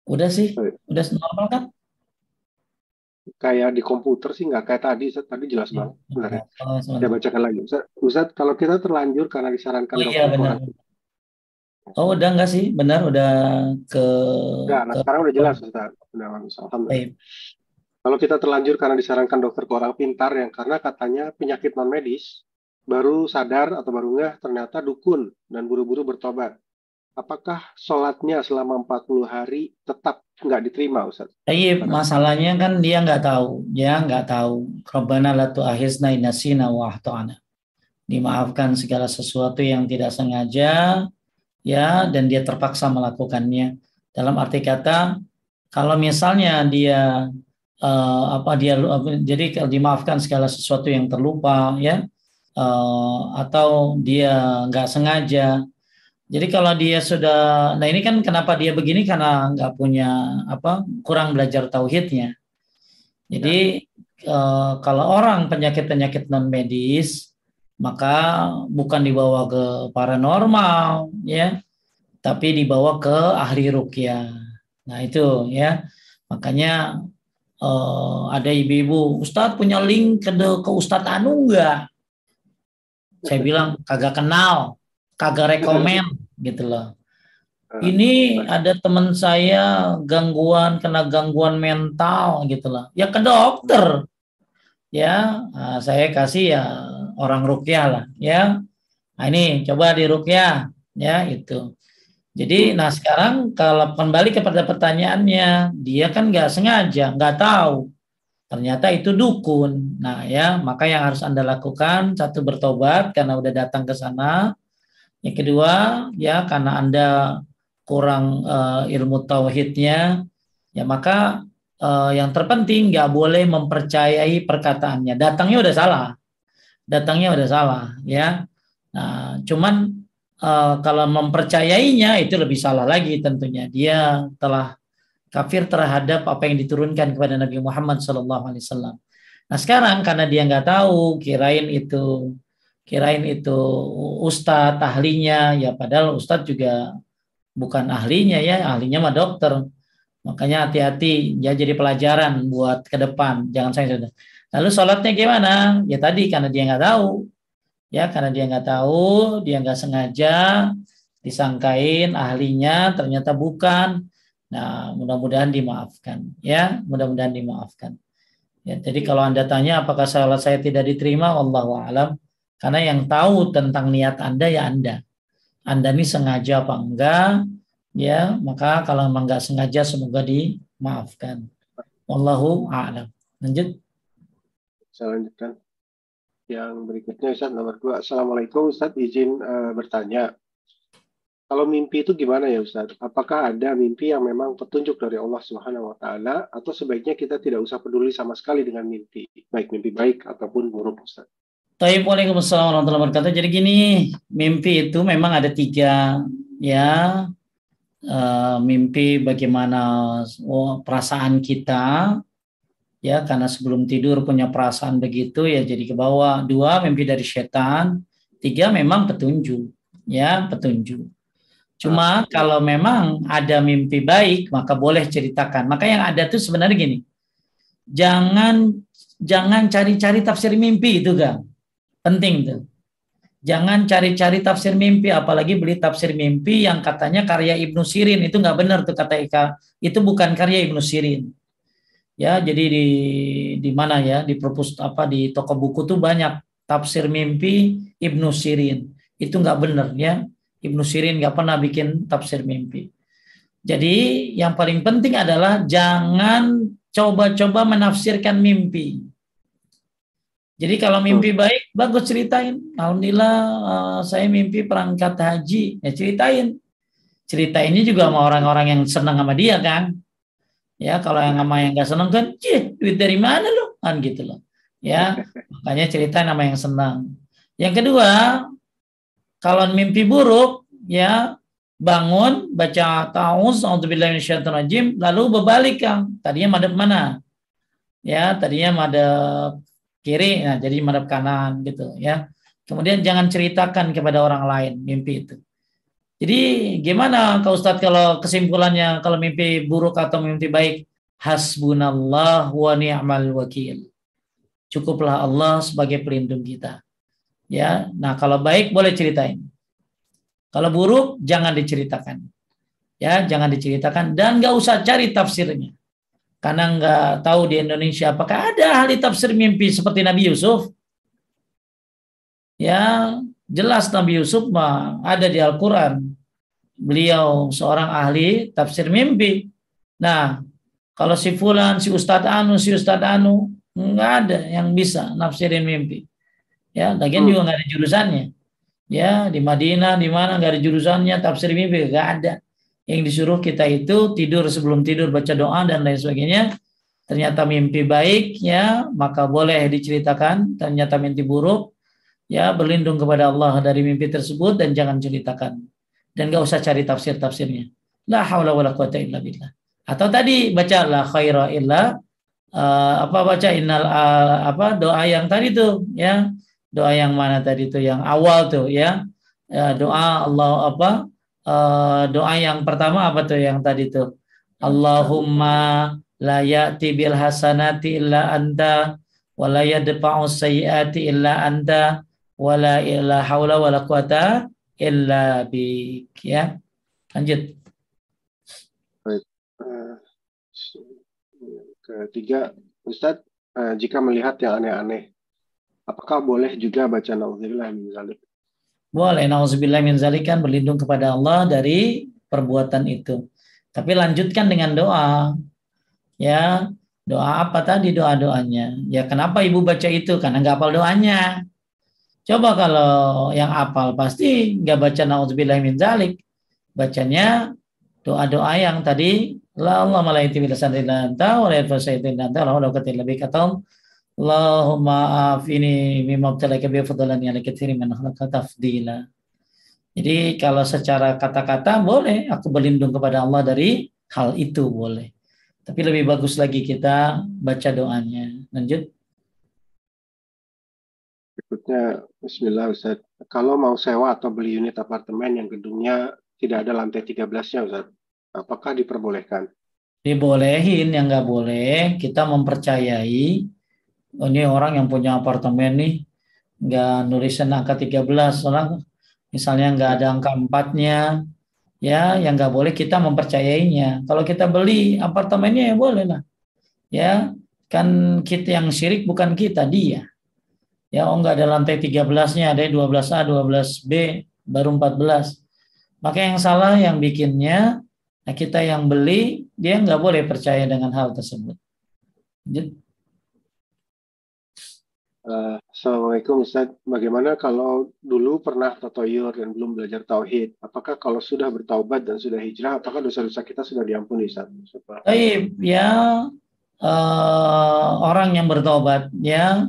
A: udah sih,
B: iya.
A: udah normal kan?
B: Kayak di komputer sih nggak kayak tadi Ustaz, tadi jelas banget. Benar ya?
A: Oh,
B: Saya bacakan lagi. Ustaz, Ustaz, kalau kita terlanjur karena disarankan
A: Oh iya
B: dokter
A: benar. Oh udah enggak sih? Benar udah ke
B: Enggak, nah
A: ke
B: sekarang udah jelas Ustaz. Udah Alhamdulillah.
A: baik.
B: Kalau kita terlanjur karena disarankan dokter ke orang pintar yang karena katanya penyakit non medis baru sadar atau baru nggak ternyata dukun dan buru-buru bertobat. Apakah sholatnya selama 40 hari tetap nggak diterima Ustaz?
A: Tapi masalahnya kan dia nggak tahu, dia nggak tahu. Rabbana la tu'akhizna in nasina wa akhtana. Dimaafkan segala sesuatu yang tidak sengaja, ya, dan dia terpaksa melakukannya. Dalam arti kata, kalau misalnya dia eh, apa dia jadi dimaafkan segala sesuatu yang terlupa, ya, eh, atau dia nggak sengaja. Jadi kalau dia sudah, nah ini kan kenapa dia begini karena nggak punya apa kurang belajar tauhidnya. Jadi eh, kalau orang penyakit-penyakit non medis maka bukan dibawa ke paranormal ya, tapi dibawa ke ahli rukyah. Nah itu ya makanya eh, ada ibu-ibu, Ustadz punya link ke ke Ustadz Anu enggak? Saya bilang kagak kenal, kagak rekomen gitu loh.
B: Eh,
A: Ini ada teman saya gangguan kena gangguan mental gitu loh. Ya ke dokter. Ya, nah, saya kasih ya orang rukyah lah ya. Nah, ini coba di rukyah ya itu. Jadi nah sekarang kalau kembali kepada pertanyaannya, dia kan nggak sengaja, nggak tahu. Ternyata itu dukun. Nah ya, maka yang harus Anda lakukan satu bertobat karena udah datang ke sana. Yang kedua ya karena Anda kurang eh, ilmu tauhidnya, ya maka eh, yang terpenting nggak boleh mempercayai perkataannya. Datangnya udah salah, datangnya udah salah, ya. Nah, cuman eh, kalau mempercayainya itu lebih salah lagi tentunya. Dia telah kafir terhadap apa yang diturunkan kepada Nabi Muhammad SAW. Nah sekarang karena dia nggak tahu, kirain itu kirain itu ustadz ahlinya, ya padahal ustadz juga bukan ahlinya ya, ahlinya mah dokter. Makanya hati-hati, ya jadi pelajaran buat ke depan. Jangan saya sudah. Lalu sholatnya gimana? Ya tadi karena dia nggak tahu, ya karena dia nggak tahu, dia nggak sengaja disangkain ahlinya, ternyata bukan. Nah, mudah-mudahan dimaafkan, ya, mudah-mudahan dimaafkan. Ya, jadi kalau anda tanya apakah salat saya tidak diterima, wallahu alam. Karena yang tahu tentang niat anda ya anda. Anda ini sengaja apa enggak, ya, maka kalau memang enggak sengaja semoga dimaafkan. Wallahu a'lam. Lanjut.
B: Saya lanjutkan. Yang berikutnya Ustaz nomor dua. Assalamualaikum Ustaz izin eh, bertanya. Kalau mimpi itu gimana ya Ustaz? Apakah ada mimpi yang memang petunjuk dari Allah Subhanahu wa taala atau sebaiknya kita tidak usah peduli sama sekali dengan mimpi, baik mimpi baik ataupun buruk Ustaz?
A: Taib Waalaikumsalam warahmatullahi wabarakatuh. Jadi gini, mimpi itu memang ada tiga ya. Eh, mimpi bagaimana oh, perasaan kita ya karena sebelum tidur punya perasaan begitu ya jadi ke bawah. Dua mimpi dari setan. Tiga memang petunjuk ya petunjuk. Cuma kalau memang ada mimpi baik maka boleh ceritakan. Maka yang ada tuh sebenarnya gini. Jangan jangan cari-cari tafsir mimpi itu kan penting tuh. Jangan cari-cari tafsir mimpi, apalagi beli tafsir mimpi yang katanya karya Ibnu Sirin itu nggak benar tuh kata Ika. Itu bukan karya Ibnu Sirin. Ya, jadi di di mana ya di perpust apa di toko buku tuh banyak tafsir mimpi Ibnu Sirin. Itu nggak benar ya. Ibnu Sirin nggak pernah bikin tafsir mimpi. Jadi yang paling penting adalah jangan coba-coba menafsirkan mimpi. Jadi kalau mimpi baik, bagus ceritain. Alhamdulillah uh, saya mimpi perangkat haji. Ya ceritain. Ceritainnya juga sama orang-orang yang senang sama dia kan. Ya, kalau yang sama yang nggak senang kan, cih, duit dari mana lo? Kan gitu loh. Ya, makanya cerita nama yang senang. Yang kedua, kalau mimpi buruk, ya bangun, baca ta'uz, rajim, lalu berbalik Kang. Tadinya madep mana? Ya, tadinya madep kiri, nah jadi madep kanan gitu ya. Kemudian jangan ceritakan kepada orang lain mimpi itu. Jadi gimana Kak Ustadz kalau kesimpulannya kalau mimpi buruk atau mimpi baik? Hasbunallah wa ni'mal wakil. Cukuplah Allah sebagai pelindung kita. Ya, nah kalau baik boleh ceritain. Kalau buruk jangan diceritakan. Ya, jangan diceritakan dan nggak usah cari tafsirnya. Karena nggak tahu di Indonesia apakah ada ahli tafsir mimpi seperti Nabi Yusuf Ya, jelas Nabi Yusuf mah ada di Al-Qur'an. Beliau seorang ahli tafsir mimpi. Nah, kalau si fulan, si Ustadz Anu, si Ustadz Anu, nggak ada yang bisa nafsirin mimpi. Ya, lagian hmm. juga nggak ada jurusannya. Ya, di Madinah, di mana nggak ada jurusannya, tafsir mimpi nggak ada. Yang disuruh kita itu tidur sebelum tidur baca doa dan lain sebagainya. Ternyata mimpi baik, ya maka boleh diceritakan. Ternyata mimpi buruk, ya berlindung kepada Allah dari mimpi tersebut dan jangan ceritakan dan gak usah cari tafsir tafsirnya la haula wala quwata illa billah atau tadi baca la khaira illa uh, apa baca innal uh, apa doa yang tadi tuh ya doa yang mana tadi tuh yang awal tuh ya, ya doa Allah apa uh, doa yang pertama apa tuh yang tadi tuh Allahumma la ya'ti bil hasanati illa anta wa la yadfa'u sayyiati illa anta wala illa haula wala quwata illa bik ya. Lanjut.
B: Baik. Uh, ketiga, Ustadz, uh, jika melihat yang aneh-aneh, apakah boleh juga baca nauzubillah min zalik?
A: Boleh, nauzubillah min zalik kan berlindung kepada Allah dari perbuatan itu. Tapi lanjutkan dengan doa. Ya, doa apa tadi doa-doanya? Ya kenapa ibu baca itu? Karena nggak hafal doanya. Coba kalau yang apal pasti nggak baca naudzubillah min zalik. Bacanya doa-doa yang tadi la Allah malaiti bil sanillah anta wa la yafsaiti anta la hawla quwwata illa Allahumma afini mimma btalaka bi fadlan ya katsiri min tafdila. Jadi kalau secara kata-kata boleh aku berlindung kepada Allah dari hal itu boleh. Tapi lebih bagus lagi kita baca doanya. Lanjut.
B: Berikutnya, Bismillah Ustaz. Kalau mau sewa atau beli unit apartemen yang gedungnya tidak ada lantai 13-nya Ustaz, apakah diperbolehkan?
A: Dibolehin, yang nggak boleh kita mempercayai ini orang yang punya apartemen nih nggak nulisin angka 13 orang misalnya nggak ada angka empatnya ya yang nggak boleh kita mempercayainya kalau kita beli apartemennya ya boleh lah ya kan kita yang syirik bukan kita dia Ya, oh enggak ada lantai 13-nya, ada 12A, 12B, baru 14. Maka yang salah yang bikinnya, nah kita yang beli, dia nggak boleh percaya dengan hal tersebut.
B: Uh, Assalamualaikum Ustaz. Bagaimana kalau dulu pernah tatoyur dan belum belajar tauhid? Apakah kalau sudah bertaubat dan sudah hijrah, apakah dosa-dosa kita sudah diampuni Ustaz?
A: Baik, ya uh, orang yang bertobat ya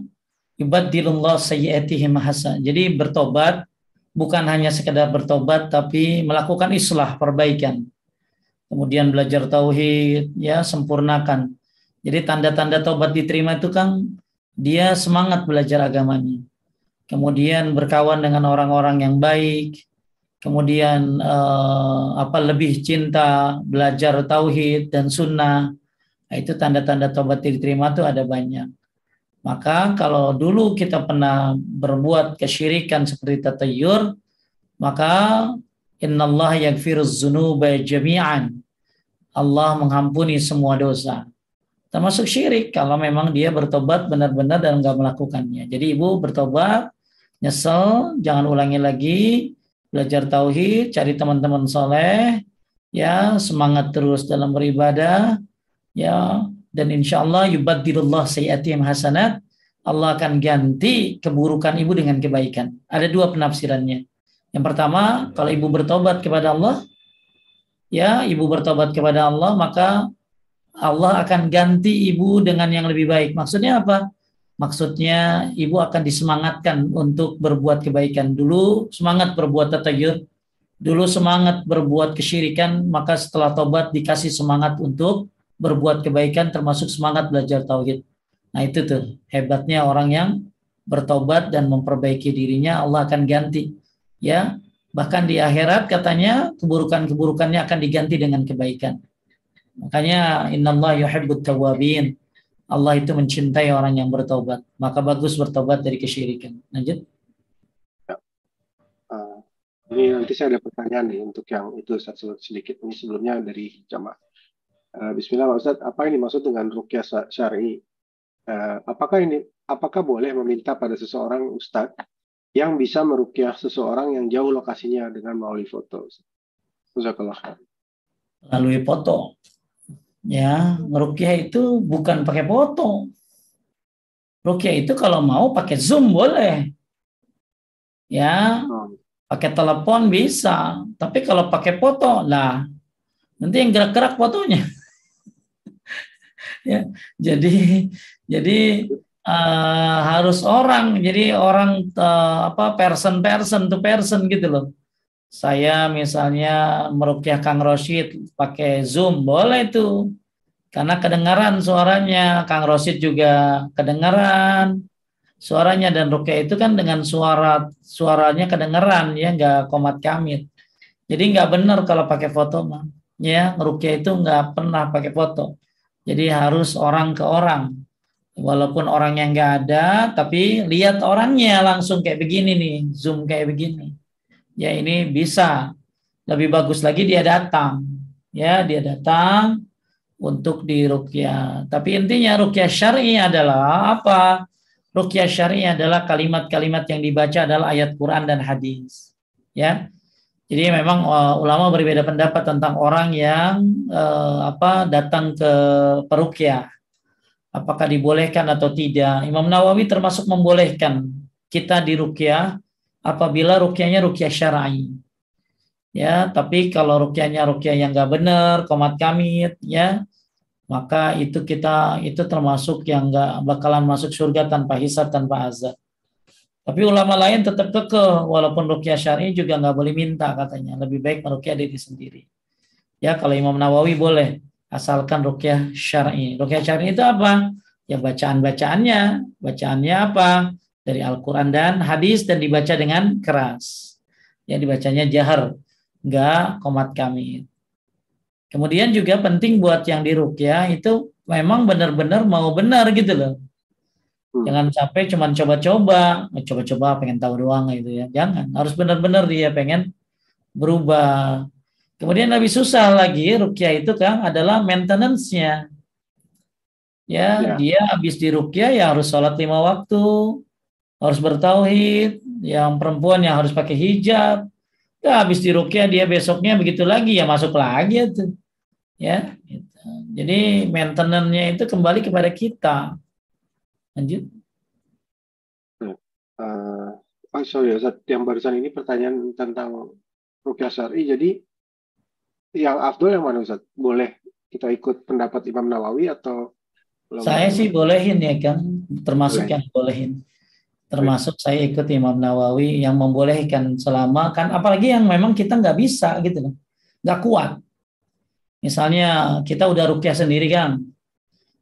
A: Yubadilullah sayyiatihim hasan. Jadi bertobat bukan hanya sekedar bertobat tapi melakukan islah perbaikan. Kemudian belajar tauhid, ya sempurnakan. Jadi tanda-tanda tobat diterima itu kan dia semangat belajar agamanya. Kemudian berkawan dengan orang-orang yang baik, kemudian eh, apa lebih cinta belajar tauhid dan sunnah. Nah, itu tanda-tanda tobat diterima itu ada banyak. Maka kalau dulu kita pernah berbuat kesyirikan seperti tatayur, maka innallaha yaghfiruz dzunuba jami'an. Allah mengampuni semua dosa. Termasuk syirik kalau memang dia bertobat benar-benar dan enggak melakukannya. Jadi ibu bertobat, nyesel, jangan ulangi lagi, belajar tauhid, cari teman-teman soleh, ya semangat terus dalam beribadah, ya dan insya Allah yubadilullah sayyatihim hasanat Allah akan ganti keburukan ibu dengan kebaikan. Ada dua penafsirannya. Yang pertama, kalau ibu bertobat kepada Allah, ya ibu bertobat kepada Allah, maka Allah akan ganti ibu dengan yang lebih baik. Maksudnya apa? Maksudnya ibu akan disemangatkan untuk berbuat kebaikan. Dulu semangat berbuat tatayur, dulu semangat berbuat kesyirikan, maka setelah tobat dikasih semangat untuk berbuat kebaikan termasuk semangat belajar tauhid. Nah itu tuh hebatnya orang yang bertobat dan memperbaiki dirinya Allah akan ganti. Ya, bahkan di akhirat katanya keburukan-keburukannya akan diganti dengan kebaikan. Makanya innallah yuhibbut tawabin. Allah itu mencintai orang yang bertobat. Maka bagus bertobat dari kesyirikan. Lanjut.
B: Ya. Uh, ini nanti saya ada pertanyaan nih untuk yang itu sedikit ini sebelumnya dari jamaah. Uh, Bismillah Ustaz, apa ini maksud dengan rukyah syar'i? Uh, apakah ini apakah boleh meminta pada seseorang ustadz yang bisa merukyah seseorang yang jauh lokasinya dengan melalui foto? Jazakallah.
A: Melalui foto. Ya, merukyah itu bukan pakai foto. Rukyah itu kalau mau pakai Zoom boleh. Ya, pakai telepon bisa. Tapi kalau pakai foto, lah nanti yang gerak-gerak fotonya. ya, jadi jadi uh, harus orang. Jadi orang uh, apa person person to person gitu loh saya misalnya merukyah Kang Rosid pakai Zoom, boleh tuh. Karena kedengaran suaranya, Kang Rosid juga kedengaran suaranya dan rukyah itu kan dengan suara suaranya kedengaran ya nggak komat kamit. Jadi nggak benar kalau pakai foto mah. Ya, rukyah itu nggak pernah pakai foto. Jadi harus orang ke orang. Walaupun orangnya nggak ada, tapi lihat orangnya langsung kayak begini nih, zoom kayak begini ya ini bisa. Lebih bagus lagi dia datang. Ya dia datang untuk di rukyah tapi intinya rukyah syar'i adalah apa? Rukyah syar'i adalah kalimat-kalimat yang dibaca adalah ayat Quran dan hadis. Ya. Jadi memang uh, ulama berbeda pendapat tentang orang yang uh, apa datang ke perukyah apakah dibolehkan atau tidak? Imam Nawawi termasuk membolehkan kita di rukyah apabila rukyahnya rukyah syar'i. Ya, tapi kalau rukyahnya rukyah yang nggak benar, komat kamit, ya, maka itu kita itu termasuk yang nggak bakalan masuk surga tanpa hisab tanpa azab. Tapi ulama lain tetap kekeh, walaupun rukyah syar'i juga nggak boleh minta katanya. Lebih baik merukyah diri sendiri. Ya, kalau Imam Nawawi boleh, asalkan rukyah syar'i. Rukyah syar'i itu apa? Ya bacaan-bacaannya. Bacaannya apa? Dari Al-Quran dan hadis dan dibaca dengan keras. Ya dibacanya jahar, enggak komat kami. Kemudian juga penting buat yang ya itu memang benar-benar mau benar gitu loh. Hmm. Jangan sampai cuma coba-coba, coba-coba pengen tahu doang gitu ya. Jangan, harus benar-benar dia pengen berubah. Kemudian lebih susah lagi rukyah itu kan adalah maintenance-nya. Ya, ya, dia habis di rukyah ya harus sholat lima waktu, harus bertauhid, yang perempuan yang harus pakai hijab. Ya habis dirukyah dia besoknya begitu lagi ya masuk lagi itu. Ya, gitu. Jadi maintenance-nya itu kembali kepada kita. Lanjut.
B: Uh, oh sorry Ustaz, yang barusan ini pertanyaan tentang rukyah syar'i. Jadi yang afdol yang mana Ustaz? Boleh kita ikut pendapat Imam Nawawi atau
A: saya sih bolehin ya kan, termasuk Boleh. yang bolehin termasuk saya ikut Imam Nawawi yang membolehkan selama kan apalagi yang memang kita nggak bisa gitu loh. Nggak kuat. Misalnya kita udah rukyah sendiri kan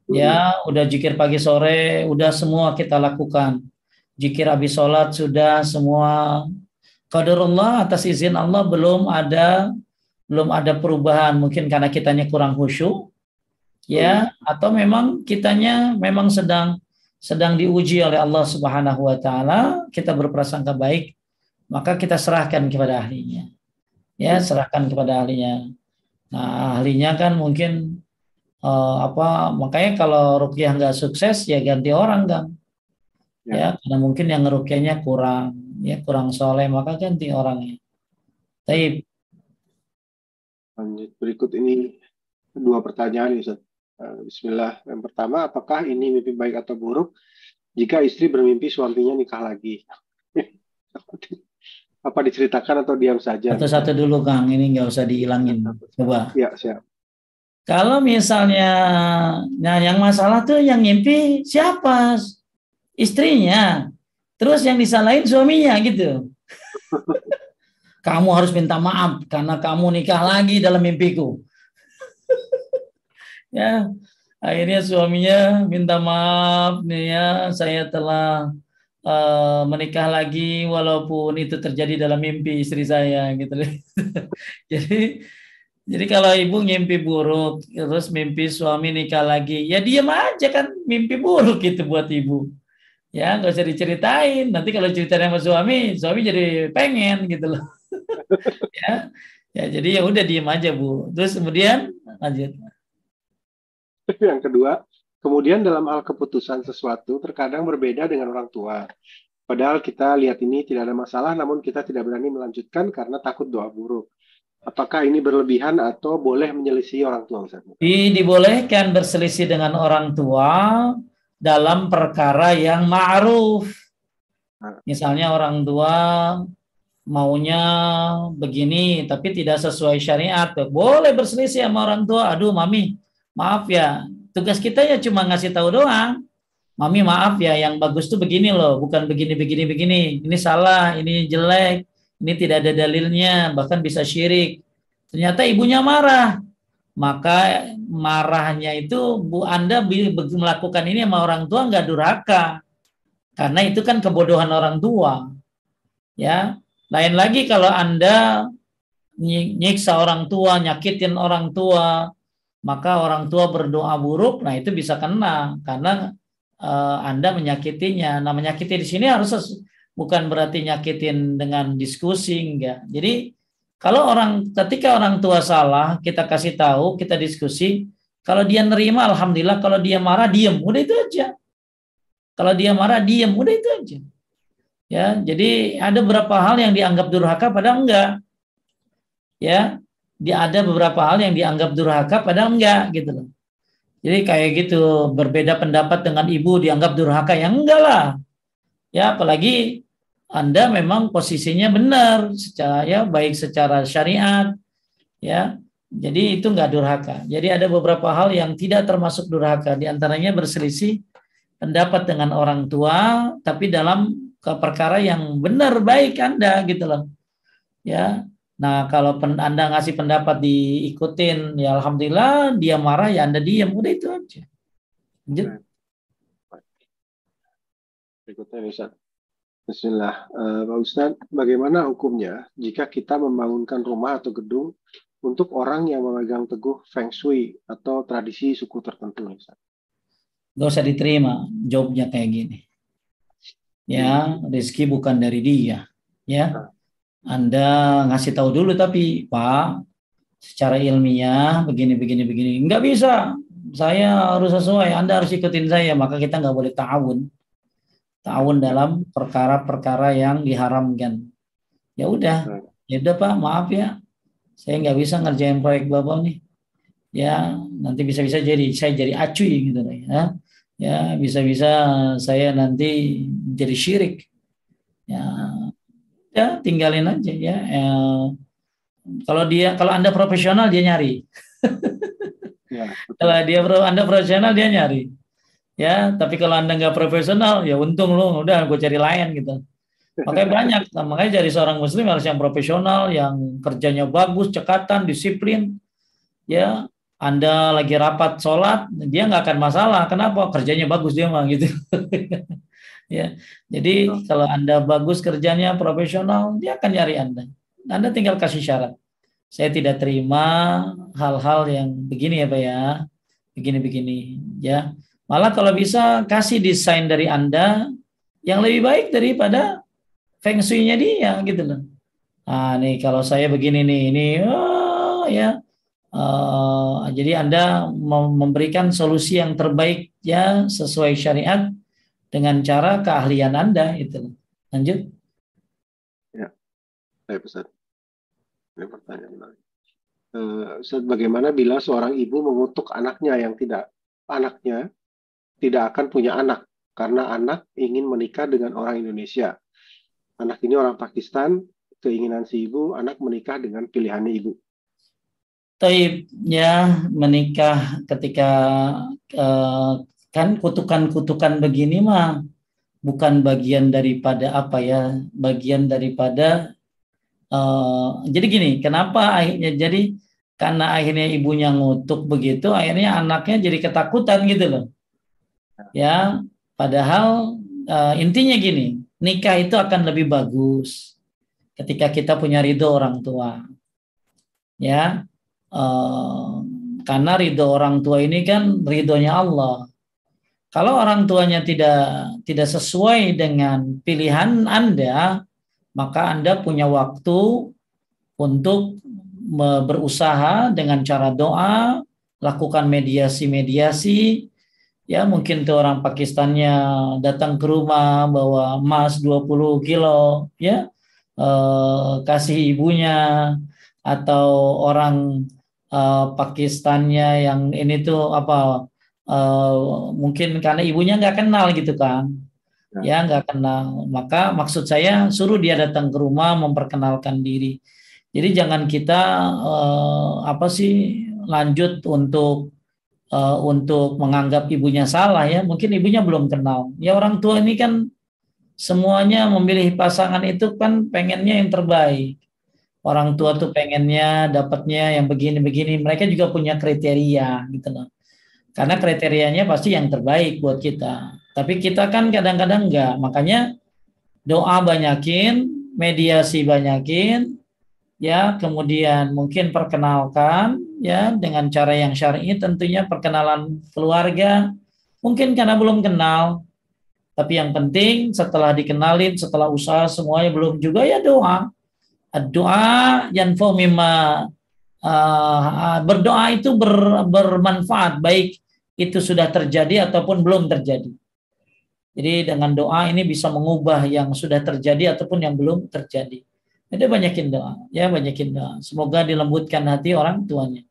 A: ya udah jikir pagi sore udah semua kita lakukan. Jikir habis sholat sudah semua. Allah atas izin Allah belum ada belum ada perubahan. Mungkin karena kitanya kurang khusyuk ya atau memang kitanya memang sedang sedang diuji oleh Allah Subhanahu wa taala, kita berprasangka baik, maka kita serahkan kepada ahlinya. Ya, serahkan kepada ahlinya. Nah, ahlinya kan mungkin uh, apa makanya kalau rukyah nggak sukses ya ganti orang kan. Ya. ya, karena mungkin yang rukyahnya kurang, ya kurang soleh maka ganti orangnya. Taib.
B: Lanjut berikut ini dua pertanyaan Ustaz. Eh, bismillah. Yang pertama, apakah ini mimpi baik atau buruk jika istri bermimpi suaminya nikah lagi? Apa diceritakan atau diam saja?
A: Satu-satu dulu Kang, ini nggak usah dihilangin. Coba.
B: Ya, siap.
A: Kalau misalnya, nah yang masalah tuh yang ngimpi siapa? Istrinya. Terus yang disalahin suaminya gitu. kamu harus minta maaf karena kamu nikah lagi dalam mimpiku. Ya, akhirnya suaminya minta maaf nih ya, saya telah uh, menikah lagi walaupun itu terjadi dalam mimpi istri saya gitu. Jadi jadi kalau ibu ngimpi buruk, terus mimpi suami nikah lagi, ya diam aja kan mimpi buruk itu buat ibu. Ya nggak usah diceritain. Nanti kalau ceritanya sama suami, suami jadi pengen gitu loh. ya, ya jadi ya udah diam aja bu. Terus kemudian lanjut.
B: Yang kedua, kemudian dalam hal keputusan sesuatu terkadang berbeda dengan orang tua. Padahal kita lihat ini tidak ada masalah, namun kita tidak berani melanjutkan karena takut doa buruk. Apakah ini berlebihan atau boleh menyelisih orang tua Ustaz?
A: Dibolehkan berselisih dengan orang tua dalam perkara yang ma'ruf. Nah. Misalnya orang tua maunya begini tapi tidak sesuai syariat. Boleh berselisih sama orang tua. Aduh mami, maaf ya. Tugas kita ya cuma ngasih tahu doang. Mami maaf ya, yang bagus tuh begini loh, bukan begini begini begini. Ini salah, ini jelek ini tidak ada dalilnya, bahkan bisa syirik. Ternyata ibunya marah. Maka marahnya itu Bu Anda melakukan ini sama orang tua nggak durhaka. Karena itu kan kebodohan orang tua. Ya, lain lagi kalau Anda nyiksa orang tua, nyakitin orang tua, maka orang tua berdoa buruk, nah itu bisa kena karena uh, Anda menyakitinya. Nah, menyakiti di sini harus bukan berarti nyakitin dengan diskusi enggak. Jadi kalau orang ketika orang tua salah, kita kasih tahu, kita diskusi, kalau dia nerima alhamdulillah, kalau dia marah diem, udah itu aja. Kalau dia marah diem, udah itu aja. Ya, jadi ada beberapa hal yang dianggap durhaka padahal enggak. Ya, dia ada beberapa hal yang dianggap durhaka padahal enggak gitu loh. Jadi kayak gitu, berbeda pendapat dengan ibu dianggap durhaka yang enggak lah. Ya, apalagi anda memang posisinya benar secara ya baik secara syariat ya. Jadi itu enggak durhaka. Jadi ada beberapa hal yang tidak termasuk durhaka di antaranya berselisih pendapat dengan orang tua tapi dalam perkara yang benar baik Anda gitu loh. Ya. Nah, kalau pen, Anda ngasih pendapat diikutin ya alhamdulillah dia marah ya Anda diam udah itu aja. Lanjut.
B: Berikutnya Ustaz. Bismillah. Uh, Pak Ustadz, bagaimana hukumnya jika kita membangunkan rumah atau gedung untuk orang yang memegang teguh Feng Shui atau tradisi suku tertentu? Ustaz?
A: Gak usah diterima jawabnya kayak gini. Ya, rezeki bukan dari dia. Ya, Anda ngasih tahu dulu tapi Pak, secara ilmiah begini begini begini nggak bisa. Saya harus sesuai. Anda harus ikutin saya. Maka kita nggak boleh tahun tahun dalam perkara-perkara yang diharamkan. Ya udah, ya udah Pak, maaf ya, saya nggak bisa ngerjain proyek bapak nih. Ya nanti bisa-bisa jadi saya jadi acuy gitu ya. Ya bisa-bisa saya nanti jadi syirik. Ya, ya tinggalin aja ya. Eh, kalau dia kalau anda profesional dia nyari. ya, kalau dia anda profesional dia nyari. Ya tapi kalau anda nggak profesional ya untung lu udah gue cari lain gitu. Makanya banyak nah, makanya jadi seorang muslim harus yang profesional yang kerjanya bagus cekatan disiplin. Ya anda lagi rapat sholat dia nggak akan masalah. Kenapa? Kerjanya bagus dia mah gitu ya. Jadi kalau anda bagus kerjanya profesional dia akan nyari anda. Anda tinggal kasih syarat. Saya tidak terima hal-hal yang begini ya pak ya. Begini-begini ya. Malah kalau bisa kasih desain dari Anda yang lebih baik daripada feng shui-nya dia gitu loh. Nah, nih kalau saya begini nih, ini oh, ya. Uh, jadi Anda memberikan solusi yang terbaik ya sesuai syariat dengan cara keahlian Anda itu. Lanjut.
B: Ya. Saya pesan. Ini pertanyaan menarik. Uh, bagaimana bila seorang ibu mengutuk anaknya yang tidak anaknya tidak akan punya anak karena anak ingin menikah dengan orang Indonesia. Anak ini orang Pakistan, keinginan si ibu anak menikah dengan pilihannya ibu.
A: Taib ya menikah ketika uh, kan kutukan-kutukan begini mah bukan bagian daripada apa ya bagian daripada uh, jadi gini kenapa akhirnya jadi karena akhirnya ibunya ngutuk begitu akhirnya anaknya jadi ketakutan gitu loh. Ya padahal uh, intinya gini nikah itu akan lebih bagus ketika kita punya ridho orang tua. Ya uh, karena ridho orang tua ini kan ridhonya Allah kalau orang tuanya tidak tidak sesuai dengan pilihan Anda, maka Anda punya waktu untuk berusaha dengan cara doa, lakukan mediasi-mediasi. Ya, mungkin tuh orang Pakistannya datang ke rumah bawa emas 20 kilo, ya. Eh, kasih ibunya atau orang eh, Pakistannya yang ini tuh apa uh, mungkin karena ibunya nggak kenal gitu kan. Ya. ya nggak kenal. Maka maksud saya suruh dia datang ke rumah memperkenalkan diri. Jadi jangan kita uh, apa sih lanjut untuk uh, untuk menganggap ibunya salah ya. Mungkin ibunya belum kenal. Ya orang tua ini kan semuanya memilih pasangan itu kan pengennya yang terbaik. Orang tua tuh pengennya dapatnya yang begini-begini. Mereka juga punya kriteria gitu loh karena kriterianya pasti yang terbaik buat kita. Tapi kita kan kadang-kadang enggak. Makanya doa banyakin, mediasi banyakin, ya, kemudian mungkin perkenalkan ya dengan cara yang syar'i tentunya perkenalan keluarga. Mungkin karena belum kenal, tapi yang penting setelah dikenalin, setelah usaha semuanya belum juga ya doa. Doa yang mimma uh, berdoa itu ber, bermanfaat baik itu sudah terjadi ataupun belum terjadi. Jadi dengan doa ini bisa mengubah yang sudah terjadi ataupun yang belum terjadi. Jadi banyakin doa, ya banyakin doa. Semoga dilembutkan hati orang tuanya.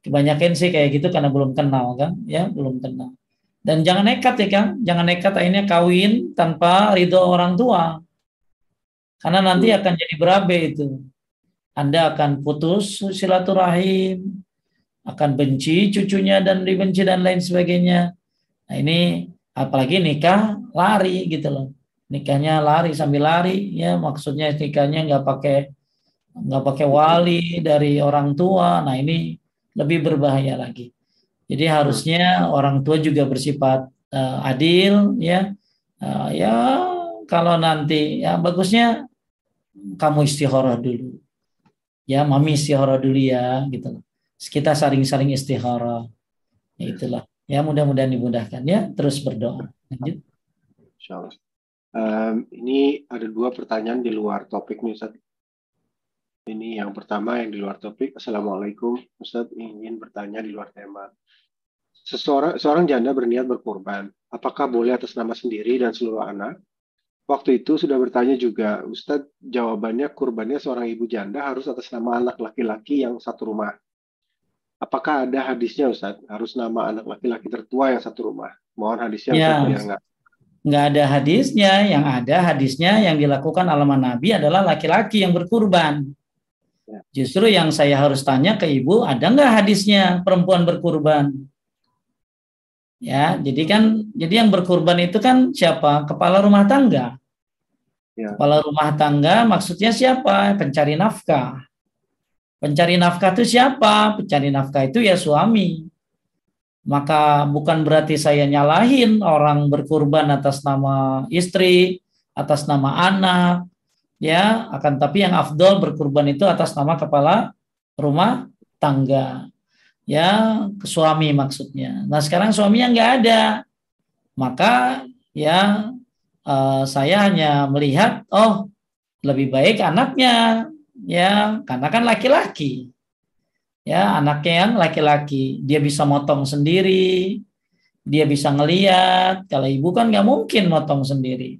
A: Kebanyakan sih kayak gitu karena belum kenal kan, ya belum kenal. Dan jangan nekat ya kan, jangan nekat akhirnya kawin tanpa ridho orang tua. Karena nanti akan jadi berabe itu. Anda akan putus silaturahim, akan benci cucunya dan dibenci dan lain sebagainya. Nah ini apalagi nikah lari gitu loh. Nikahnya lari sambil lari ya maksudnya nikahnya nggak pakai nggak pakai wali dari orang tua. Nah ini lebih berbahaya lagi. Jadi harusnya orang tua juga bersifat uh, adil ya. Uh, ya kalau nanti ya bagusnya kamu istikharah dulu. Ya mami istikharah dulu ya gitu loh kita saling-saling istikharah. Ya, itulah. Ya mudah-mudahan dimudahkan ya. Terus berdoa. Lanjut.
B: Um, ini ada dua pertanyaan di luar topik nih Ustaz. Ini yang pertama yang di luar topik. Assalamualaikum Ustaz ingin bertanya di luar tema. Seseorang seorang janda berniat berkorban. Apakah boleh atas nama sendiri dan seluruh anak? Waktu itu sudah bertanya juga, Ustadz jawabannya kurbannya seorang ibu janda harus atas nama anak laki-laki yang satu rumah. Apakah ada hadisnya Ustaz? Harus nama anak laki-laki tertua yang satu rumah. Mohon hadisnya
A: ya, Ustaz, enggak. Enggak ada hadisnya, yang ada hadisnya yang dilakukan alaman Nabi adalah laki-laki yang berkurban. Ya. Justru yang saya harus tanya ke ibu, ada nggak hadisnya perempuan berkurban? Ya, jadi kan, jadi yang berkurban itu kan siapa? Kepala rumah tangga. Ya. Kepala rumah tangga maksudnya siapa? Pencari nafkah. Pencari nafkah itu siapa? Pencari nafkah itu ya suami. Maka bukan berarti saya nyalahin orang berkurban atas nama istri, atas nama anak, ya, akan tapi yang afdol berkurban itu atas nama kepala rumah tangga. Ya, suami maksudnya. Nah, sekarang suaminya nggak ada. Maka ya uh, saya hanya melihat oh lebih baik anaknya ya karena kan laki-laki. Ya anaknya yang laki-laki. Dia bisa motong sendiri. Dia bisa ngeliat. Kalau ibu kan nggak mungkin motong sendiri.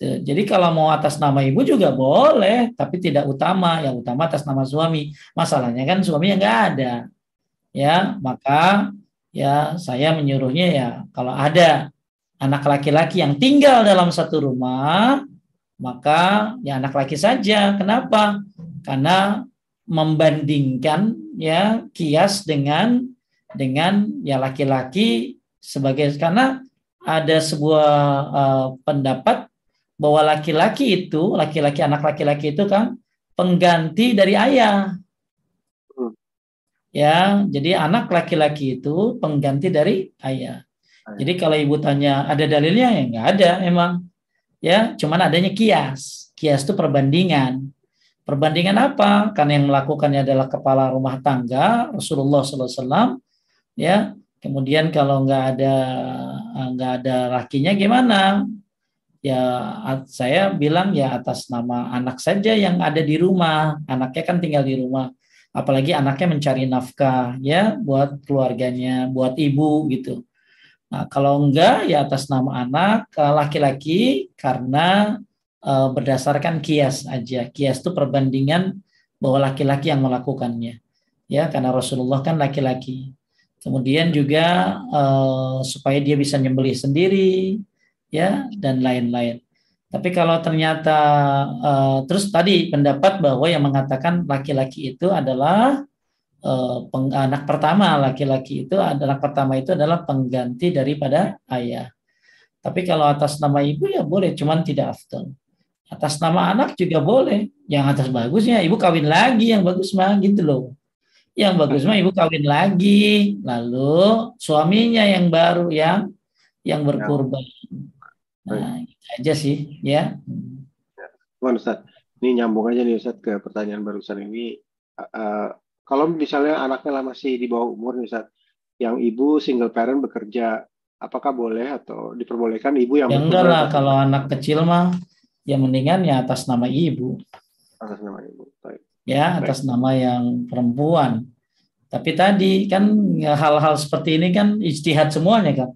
A: Jadi kalau mau atas nama ibu juga boleh tapi tidak utama. Yang utama atas nama suami. Masalahnya kan suaminya nggak ada. Ya maka ya saya menyuruhnya ya kalau ada anak laki-laki yang tinggal dalam satu rumah maka ya anak laki saja. Kenapa? Karena membandingkan ya kias dengan dengan ya laki-laki sebagai karena ada sebuah uh, pendapat bahwa laki-laki itu laki-laki anak laki-laki itu kan pengganti dari ayah. Hmm. ya jadi anak laki-laki itu pengganti dari ayah. Jadi kalau ibu tanya ada dalilnya? Ya nggak ada emang ya cuman adanya kias. Kias itu perbandingan. Perbandingan apa? Karena yang melakukannya adalah kepala rumah tangga Rasulullah SAW ya. Kemudian kalau nggak ada nggak ada lakinya gimana? Ya saya bilang ya atas nama anak saja yang ada di rumah. Anaknya kan tinggal di rumah. Apalagi anaknya mencari nafkah ya buat keluarganya buat ibu gitu Nah, kalau enggak ya atas nama anak laki-laki karena e, berdasarkan kias aja. Kias itu perbandingan bahwa laki-laki yang melakukannya. Ya, karena Rasulullah kan laki-laki. Kemudian juga e, supaya dia bisa nyembelih sendiri ya dan lain-lain. Tapi kalau ternyata e, terus tadi pendapat bahwa yang mengatakan laki-laki itu adalah Eh, peng, anak pertama laki-laki itu anak pertama itu adalah pengganti daripada ayah. Tapi kalau atas nama ibu ya boleh, cuman tidak afdal. Atas nama anak juga boleh. Yang atas bagusnya ibu kawin lagi, yang bagus mah gitu loh. Yang bagus mah ibu kawin lagi, lalu suaminya yang baru yang yang berkurban. Nah, itu aja sih ya.
B: ya. Ustaz, ini nyambung aja nih Ustaz ke pertanyaan barusan ini. Uh, kalau misalnya anaknya masih di bawah umur nih saat yang ibu single parent bekerja, apakah boleh atau diperbolehkan ibu yang
A: ya enggak lah kalau anak kecil mah ya mendingan ya atas nama ibu.
B: Atas nama ibu. Baik.
A: Ya, atas Baik. nama yang perempuan. Tapi tadi kan hal-hal seperti ini kan ijtihad semuanya kan.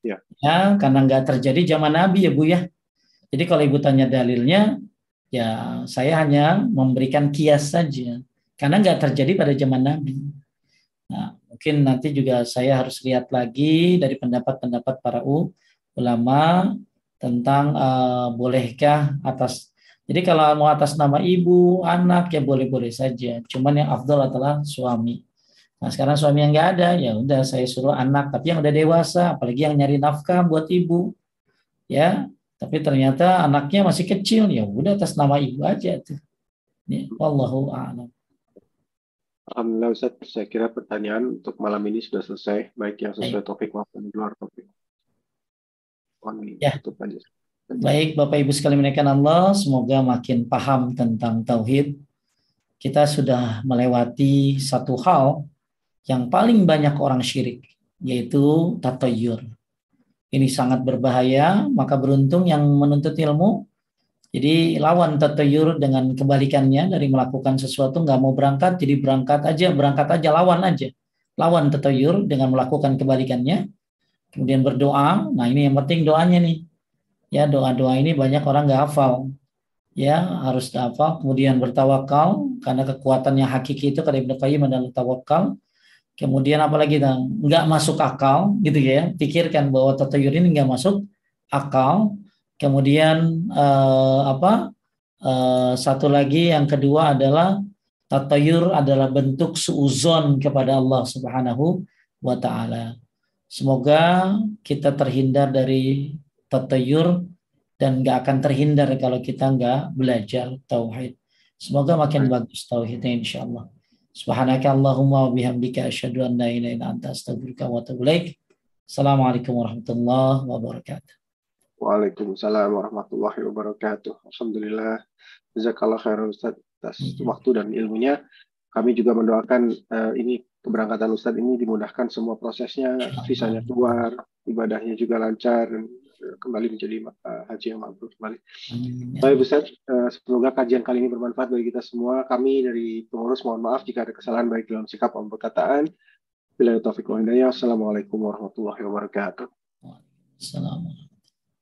A: Ya. Ya, karena nggak terjadi zaman Nabi ya Bu ya. Jadi kalau Ibu tanya dalilnya, ya saya hanya memberikan kias saja. Karena nggak terjadi pada zaman Nabi. Nah, mungkin nanti juga saya harus lihat lagi dari pendapat-pendapat para ulama tentang uh, bolehkah atas jadi kalau mau atas nama ibu, anak ya boleh-boleh saja. Cuman yang afdol adalah suami. Nah sekarang suami yang nggak ada, ya udah saya suruh anak. Tapi yang udah dewasa, apalagi yang nyari nafkah buat ibu, ya. Tapi ternyata anaknya masih kecil, ya udah atas nama ibu aja tuh. Ya, wallahu a'lam.
B: Alhamdulillah Ustaz, saya kira pertanyaan untuk malam ini sudah selesai, baik yang sesuai topik maupun di luar topik.
A: Ya. Baik Bapak Ibu sekalian menaikkan Allah, semoga makin paham tentang tauhid. Kita sudah melewati satu hal yang paling banyak orang syirik, yaitu tatayur. Ini sangat berbahaya, maka beruntung yang menuntut ilmu jadi lawan tatayur dengan kebalikannya dari melakukan sesuatu nggak mau berangkat, jadi berangkat aja, berangkat aja, lawan aja. Lawan tatayur dengan melakukan kebalikannya. Kemudian berdoa. Nah ini yang penting doanya nih. Ya doa-doa ini banyak orang nggak hafal. Ya harus hafal. Kemudian bertawakal karena kekuatannya hakiki itu kata Ibnu Qayyim adalah tawakal. Kemudian apalagi nggak masuk akal gitu ya. Pikirkan bahwa tatayur ini nggak masuk akal Kemudian uh, apa? Uh, satu lagi yang kedua adalah tatayur adalah bentuk suuzon kepada Allah Subhanahu wa taala. Semoga kita terhindar dari tatayur dan nggak akan terhindar kalau kita nggak belajar tauhid. Semoga makin bagus tauhidnya insyaallah. Subhanaka Allahumma wa bihamdika asyhadu an la ilaha illa anta astaghfiruka wa atubu ilaik. Assalamualaikum warahmatullahi wabarakatuh.
B: Waalaikumsalam warahmatullahi wabarakatuh. Alhamdulillah. Jazakallah khairan Ustaz atas hmm. waktu dan ilmunya. Kami juga mendoakan uh, ini keberangkatan Ustaz ini dimudahkan semua prosesnya, visanya keluar, ibadahnya juga lancar dan uh, kembali menjadi uh, haji yang mabrur kembali. Baik Ustaz, uh, semoga kajian kali ini bermanfaat bagi kita semua. Kami dari pengurus mohon maaf jika ada kesalahan baik dalam sikap maupun perkataan. Bila taufik wa Assalamualaikum warahmatullahi wabarakatuh.
A: Assalamualaikum.